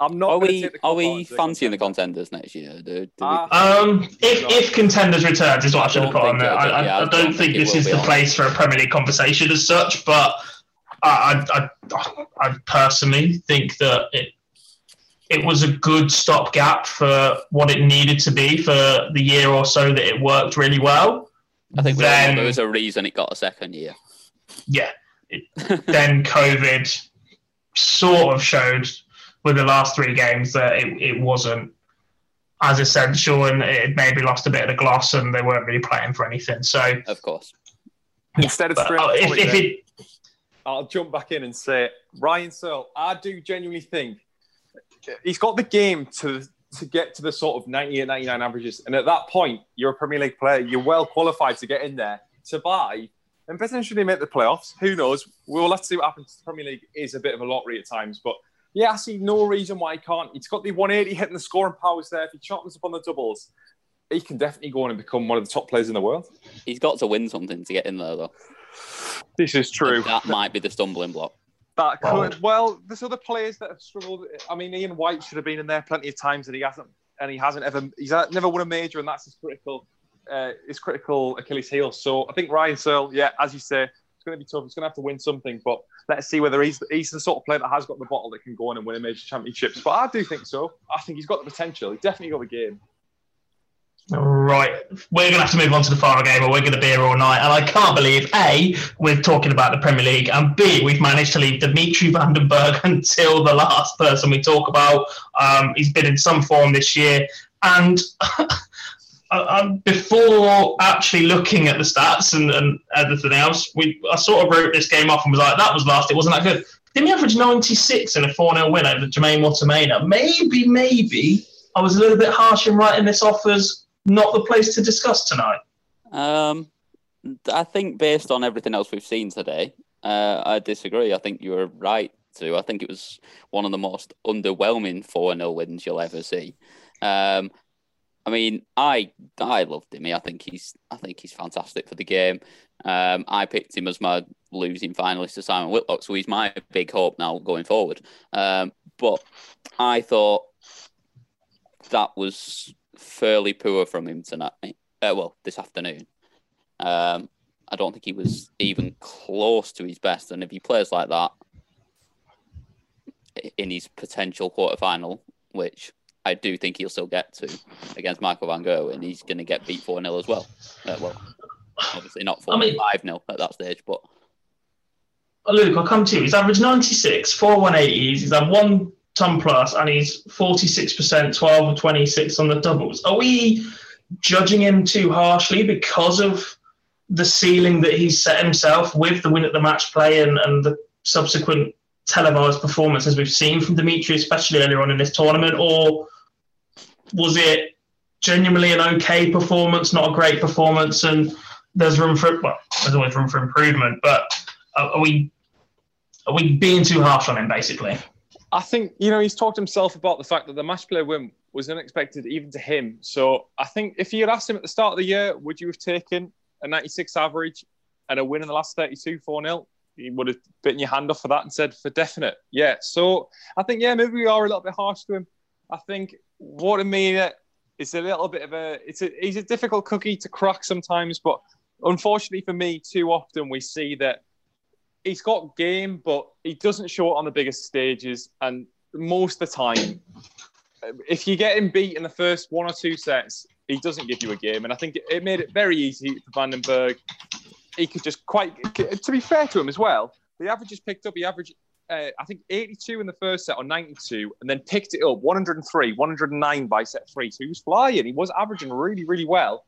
I'm not. Are we are we fancying the contenders next year? Do, do we- Um, if, if contenders returns is what I should have put on there. I, I, yeah, I I don't don't think think this is be the on. place for a Premier League conversation as such, but I, I, I, I personally think that it it was a good stopgap for what it needed to be for the year or so that it worked really well. I think we all know then, there was a reason it got a second year. yeah, it, then COVID sort of showed with the last three games that it, it wasn't as essential and it maybe lost a bit of the gloss and they weren't really playing for anything. So Of course. Instead of But, straight uh, off if- if there, it- I'll jump back in and say Ryan Searle. I do genuinely think he's got the game to to get to the sort of 98, 99 averages, and at that point, you're a Premier League player. You're well qualified to get in there, survive, and potentially make the playoffs. Who knows? We'll let's see what happens. The Premier League is a bit of a lottery at times, but yeah, I see no reason why he can't. He's got the 180 hitting the scoring powers there. If he sharpens up on the doubles, he can definitely go on and become one of the top players in the world. He's got to win something to get in there, though. This is true. That might be the stumbling block. That could well. There's other players that have struggled. I mean, Ian White should have been in there plenty of times, and he hasn't. And he hasn't ever. He's never won a major, and that's his critical. Uh, his critical Achilles heel. So I think Ryan Searle, yeah, as you say, it's going to be tough. He's going to have to win something, but let's see whether he's he's the sort of player that has got the bottle that can go on and win a major championships. But I do think so. I think he's got the potential. He's definitely got the game. Right, we're going to have to move on to the final game, or we're going to be here all night. And I can't believe a we're talking about the Premier League, and b we've managed to leave Dimitri Van den Bergh until the last person we talk about. Um, he's been in some form this year, and I- I- before actually looking at the stats and, and everything else, we I sort of wrote this game off and was like, that was last. It wasn't that good. Didn't he average 96 in a 4 0 win over Jermaine Wattimena? Maybe, maybe I was a little bit harsh in writing this off as not the place to discuss tonight. Um, I think based on everything else we've seen today, uh, I disagree. I think you were right to. I think it was one of the most underwhelming 4 0 wins you'll ever see. Um, I mean, I I loved him. I think he's I think he's fantastic for the game. Um, I picked him as my losing finalist to Simon Whitlock, so he's my big hope now going forward. Um, but I thought that was fairly poor from him tonight. Uh, well, this afternoon. Um, I don't think he was even close to his best. And if he plays like that in his potential quarterfinal, which I do think he'll still get to against Michael Van Gerwen, he's going to get beat 4 0 as well. Uh, well, obviously not 4 mean- 5 0 at that stage, but Luke, I'll come to you. He's averaged 96, four 180s. He's had one ton plus, and he's 46%, 12 of 26 on the doubles. Are we judging him too harshly because of the ceiling that he's set himself with the win at the match play and, and the subsequent televised performances we've seen from Dimitri, especially earlier on in this tournament? Or was it genuinely an okay performance, not a great performance, and there's room for well, there's always room for improvement, but are we are we being too harsh on him basically? I think you know he's talked himself about the fact that the match play win was unexpected even to him. So I think if you had asked him at the start of the year, would you have taken a 96 average and a win in the last 32 4 0? He would have bitten your hand off for that and said for definite. Yeah. So I think yeah, maybe we are a little bit harsh to him. I think what I mean is a little bit of a it's a he's a difficult cookie to crack sometimes, but unfortunately for me, too often we see that he's got game, but he doesn't show it on the biggest stages. And most of the time, if you get him beat in the first one or two sets, he doesn't give you a game. And I think it made it very easy for Van den Bergh. He could just quite, to be fair to him as well, the averages picked up. He averaged, uh, I think, 82 in the first set or 92, and then picked it up 103, 109 by set three. So he was flying. He was averaging really, really well.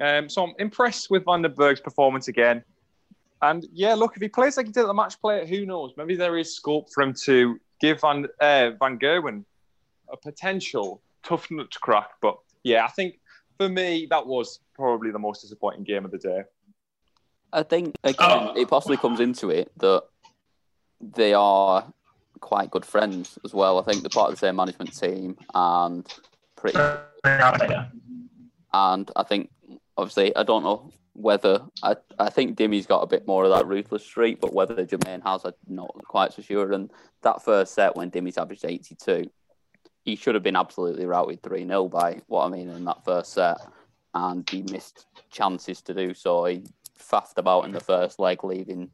Um, so I'm impressed with Van den Bergh's performance again. And yeah, look, if he plays like he did at the match play, who knows? Maybe there is scope for him to give Van uh, Van Gerwen a potential tough nut to crack. But yeah, I think for me that was probably the most disappointing game of the day. I think again, it possibly comes into it that they are quite good friends as well. I think they're part of the same management team and pretty. And I think, obviously, I don't know whether I, I think Dimmy's got a bit more of that ruthless streak, but whether Jermaine has, I'm not quite so sure. And that first set when Dimmy's averaged 82, he should have been absolutely routed 3 0 by what I mean in that first set. And he missed chances to do so. He faffed about in the first leg, leaving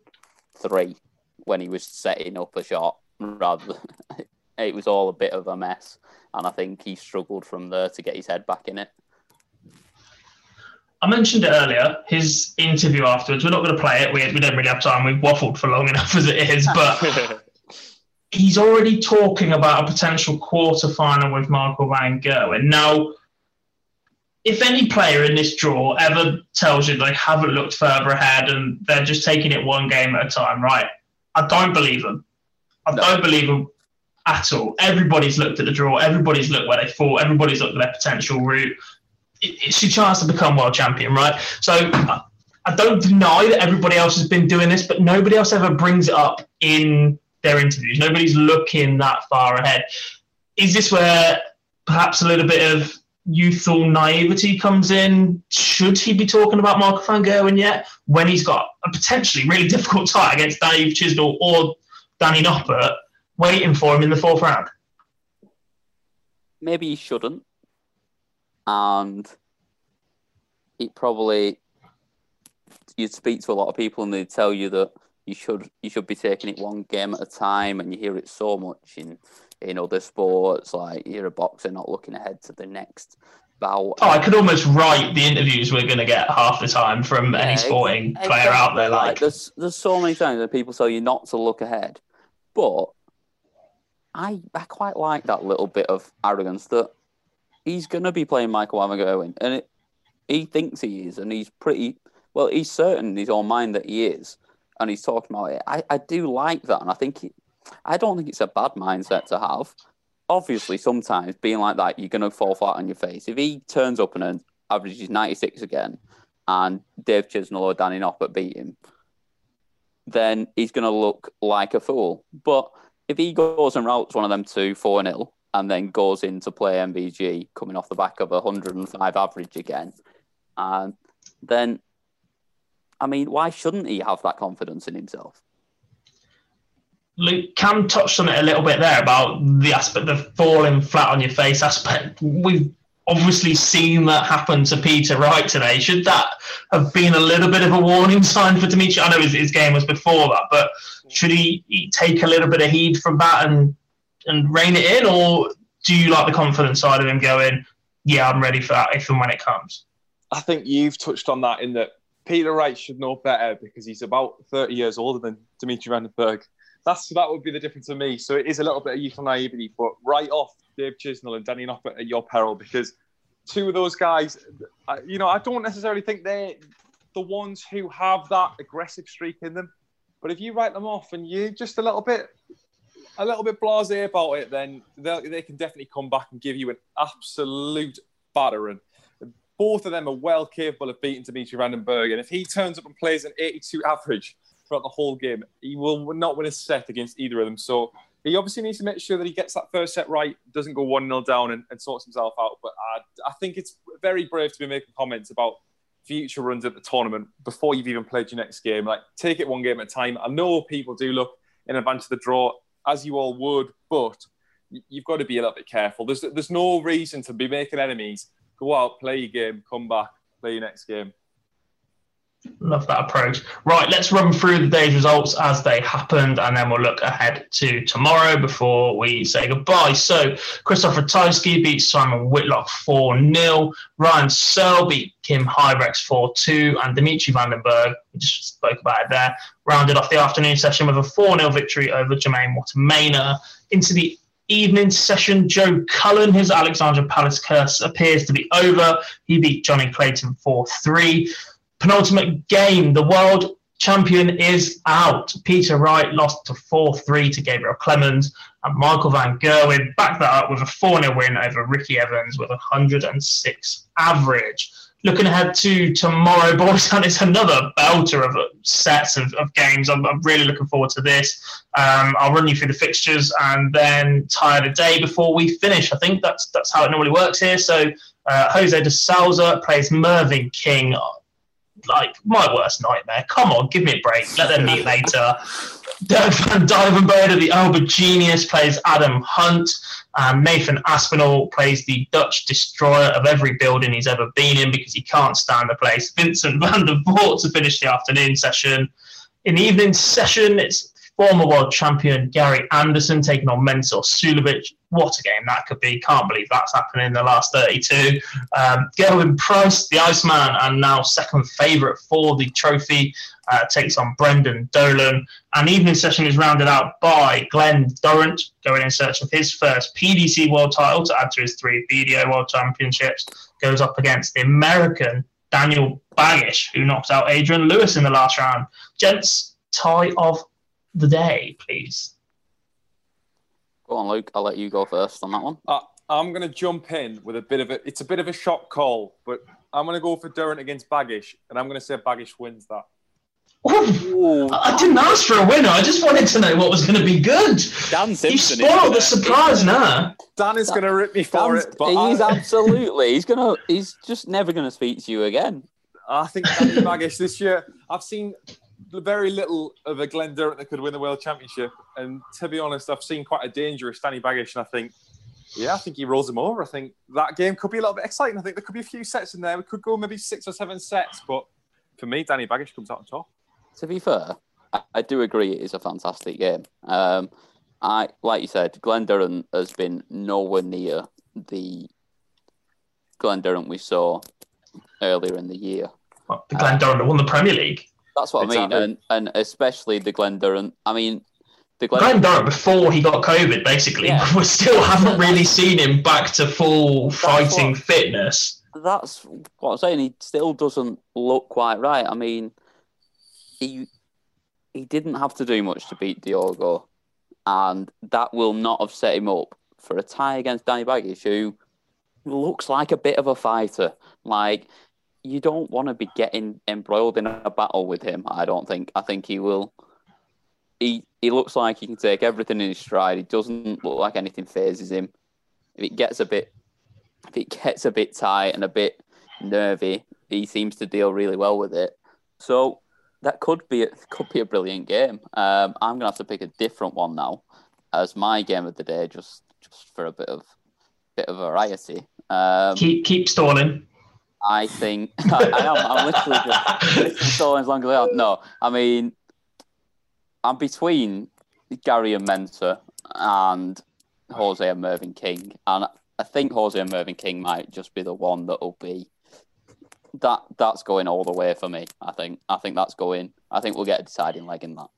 three when he was setting up a shot rather it was all a bit of a mess. And I think he struggled from there to get his head back in it. I mentioned it earlier, his interview afterwards. We're not going to play it. We, we don't really have time. We've waffled for long enough as it is. But he's already talking about a potential quarter final with Michael Van Gerwen. Now, if any player in this draw ever tells you they haven't looked further ahead and they're just taking it one game at a time, right? I don't believe them. I don't believe them at all. Everybody's looked at the draw. Everybody's looked where they fought. Everybody's looked at their potential route it's your chance to become world champion, right? So I don't deny that everybody else has been doing this, but nobody else ever brings it up in their interviews. Nobody's looking that far ahead. Is this where perhaps a little bit of youthful naivety comes in? Should he be talking about Marco van Gerwen yet when he's got a potentially really difficult tie against Dave Chisnall or Danny Noppert waiting for him in the fourth round? Maybe he shouldn't and it probably you'd speak to a lot of people and they'd tell you that you should you should be taking it one game at a time and you hear it so much in in other sports like you're a boxer not looking ahead to the next bout. Oh, I could almost write the interviews we're going to get half the time from yeah, any sporting exactly. player out there. Like, there's there's so many times that people tell you not to look ahead, but I I quite like that little bit of arrogance that he's going to be playing Michael Van and it, he thinks he is, and he's pretty well. He's certain in his own mind that he is, and he's talking about it. I, I do like that, and I think he, I don't think it's a bad mindset to have. Obviously, sometimes being like that, you're going to fall flat on your face. If he turns up and averages 96 again, and Dave Chisnall or Danny Noppert beat him, then he's going to look like a fool. But if he goes and routes one of them to 4 0 and then goes in to play MVG coming off the back of a 105 average again. And then, I mean, why shouldn't he have that confidence in himself? Luke Cam touched on it a little bit there about the aspect of falling flat on your face aspect. We've obviously seen that happen to Peter Wright today. Should that have been a little bit of a warning sign for Dimitri? I know his, his game was before that, but should he, he take a little bit of heed from that and and rein it in, or do you like the confident side of him going, yeah, I'm ready for that if and when it comes? I think you've touched on that in that Peter Wright should know better because he's about 30 years older than Dimitri Van den Bergh. That's that would be the difference for me. So it is a little bit of youthful naivety, but right off Dave Chisnall and Danny Noppert at your peril because two of those guys, you know, I don't necessarily think they're the ones who have that aggressive streak in them. But if you write them off and you just a little bit a little bit blasé about it, then they can definitely come back and give you an absolute battering. both of them are well capable of beating Dimitri Van den Bergh. And if he turns up and plays an 82 average throughout the whole game, he will not win a set against either of them. So he obviously needs to make sure that he gets that first set right, doesn't go 1 0 down and, and, sorts himself out. But I, I think it's very brave to be making comments about future runs at the tournament before you've even played your next game. Like, take it one game at a time. I know people do look in advance of the draw, as you all would, but you've got to be a little bit careful. There's, there's no reason to be making enemies. Go out, play your game, come back, play your next game. Love that approach. Right, let's run through the day's results as they happened, and then we'll look ahead to tomorrow before we say goodbye. So, Krzysztof Ratajski beat Simon Whitlock 4 0. Ryan Searle beat Kim Huybrechts 4 2. And Dimitri Van den Bergh, we just spoke about it there, rounded off the afternoon session with a 4 0 victory over Jermaine Wattimena. Into the evening session, Joe Cullen, his Alexandra Palace curse appears to be over. He beat Jonny Clayton 4 3 penultimate game, the world champion is out. Peter Wright lost to 4 3 to Gabriel Clemens, and Michael Van Gerwen backed that up with a 4 0 win over Ricky Evans with 106 average. Looking ahead to tomorrow, boys, and it's another belter of sets of, of games. I'm, I'm, really looking forward to this. Um, I'll run you through the fixtures and then tie the day before we finish. I think that's that's how it normally works here. So uh, Jose de Sousa plays Mervyn King like my worst nightmare. Come on, give me a break. Let them meet later. Dirk van Duijvenbode, the Aubergenius, plays Adam Hunt. Um, Nathan Aspinall plays the Dutch destroyer of every building he's ever been in because he can't stand the place. Vincent van der Voort to finish the afternoon session. In the evening session, it's former world champion Gary Anderson taking on Mensur Suljovic. What a game that could be. Can't believe that's happening in the last 32. Um, Gerwyn Price, the Iceman, and now second favourite for the trophy, uh, takes on Brendan Dolan. And evening session is rounded out by Glen Durrant, going in search of his first PDC world title to add to his three BDO world championships. Goes up against the American Daniel Baggish, who knocked out Adrian Lewis in the last round. Gents, tie of the day, please? Go on, Luke. I'll let you go first on that one. Uh, I'm going to jump in with a bit of a. It's a bit of a shock call, but I'm going to go for Durrant against Baggish, and I'm going to say Baggish wins that. Ooh, I didn't ask for a winner. I just wanted to know what was going to be good. Dan Simpson. You spoiled the surprise now. Dan is going to rip me for Dan's, it. But he's I, absolutely. He's gonna. He's just never gonna speak to you again. I think Danny Baggish this year. I've seen very little of a Glen Durrant that could win the World Championship. And to be honest, I've seen quite a dangerous Danny Baggish, and I think, yeah, I think he rolls him over. I think that game could be a little bit exciting. I think there could be a few sets in there. We could go maybe six or seven sets, but for me, Danny Baggish comes out on top. To be fair, I, I do agree it is a fantastic game. Um, I like you said, Glen Durrant has been nowhere near the Glen Durrant we saw earlier in the year. Well, the Glen Durrant that won the Premier League. That's what Exactly. I mean, and and especially the Glen Durrant. I mean, the Glen, Glenn Durrant before he got COVID, basically. Yeah. We still haven't really seen him back to full fighting what- fitness. That's what I'm saying. He still doesn't look quite right. I mean, he he didn't have to do much to beat Diogo, and that will not have set him up for a tie against Danny Baggish, who looks like a bit of a fighter. Like you don't want to be getting embroiled in a battle with him. I don't think. I think he will. He he looks like he can take everything in his stride. He doesn't look like anything phases him. If it gets a bit, if it gets a bit tight and a bit nervy, he seems to deal really well with it. So that could be a, could be a brilliant game. Um, I'm gonna have to pick a different one now as my game of the day, just just for a bit of bit of variety. Um, Keep keep stalling. I think I, I am. I'm literally just literally stalling as long as I am. No, I mean, I'm between Gary and Mensur and Jose and Mervyn King, and I think Jose and Mervyn King might just be the one that will be that. That's going all the way for me. I think. I think that's going. I think we'll get a deciding leg in that.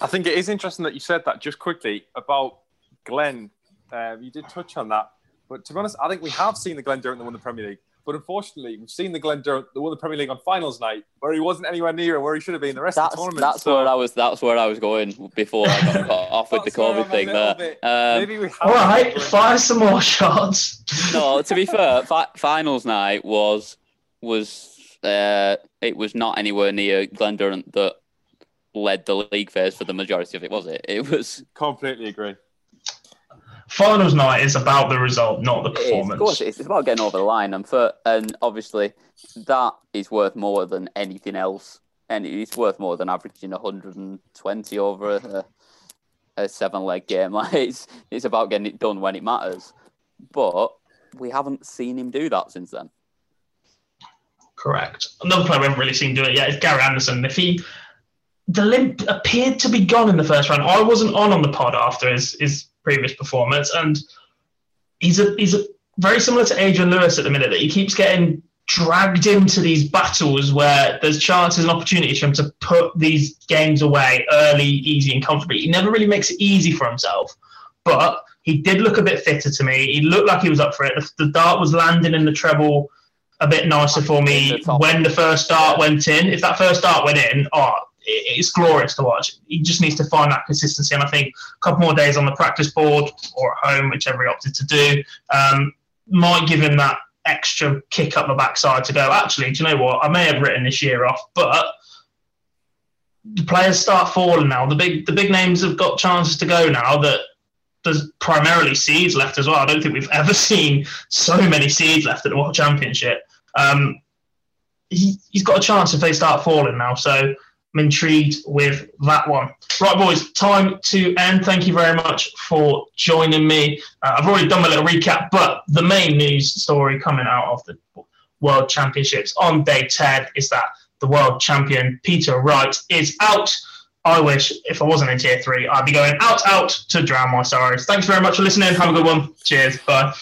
I think it is interesting that you said that just quickly about Glen. Uh, you did touch on that, but to be honest, I think we have seen the Glen Durrant that won the Premier League, But unfortunately, we've seen the Glen Durrant that won the Premier League on finals night, where he wasn't anywhere near where he should have been the rest That's of the tournament. that's so- where I was. That's where I was going before I got cut off with the COVID I'm thing. There. Um, Maybe we have All right, fire some more shots. no, to be fair, fi- finals night was was uh, it was not anywhere near Glen Durrant that led the league phase for the majority of it, was it? It was completely agree. Finals night is about the result, not the It is, performance. of course, it's, it's about getting over the line, and for and obviously that is worth more than anything else, and it's worth more than averaging 120 over a, a seven leg game. Like it's it's about getting it done when it matters, but we haven't seen him do that since then. Correct. Another player we haven't really seen do it yet is Gary Anderson. If he, the limp appeared to be gone in the first round. I wasn't on on the pod after his his previous performance, and he's a he's a very similar to Adrian Lewis at the minute that he keeps getting dragged into these battles where there's chances and opportunities for him to put these games away early, easy, and comfortably. He never really makes it easy for himself, but he did look a bit fitter to me. He looked like he was up for it. The, the dart was landing in the treble a bit nicer for me when the first dart went in. If that first dart went in, oh, it's glorious to watch. He just needs to find that consistency, and I think a couple more days on the practice board or at home, whichever he opted to do, um, might give him that extra kick up the backside to go. Actually, do you know what? I may have written this year off, but the players start falling now. The big the big names have got chances to go now. That there's primarily seeds left as well. I don't think we've ever seen so many seeds left at the World Championship. Um, he, he's got a chance if they start falling now. So I'm intrigued with that one. Right, boys, time to end. Thank you very much for joining me. Uh, I've already done my little recap, but the main news story coming out of the World Championships on day 10 is that the world champion Peter Wright is out. I wish if I wasn't in tier three, I'd be going out, out to drown my sorrows. Thanks very much for listening. Have a good one. Cheers. Bye.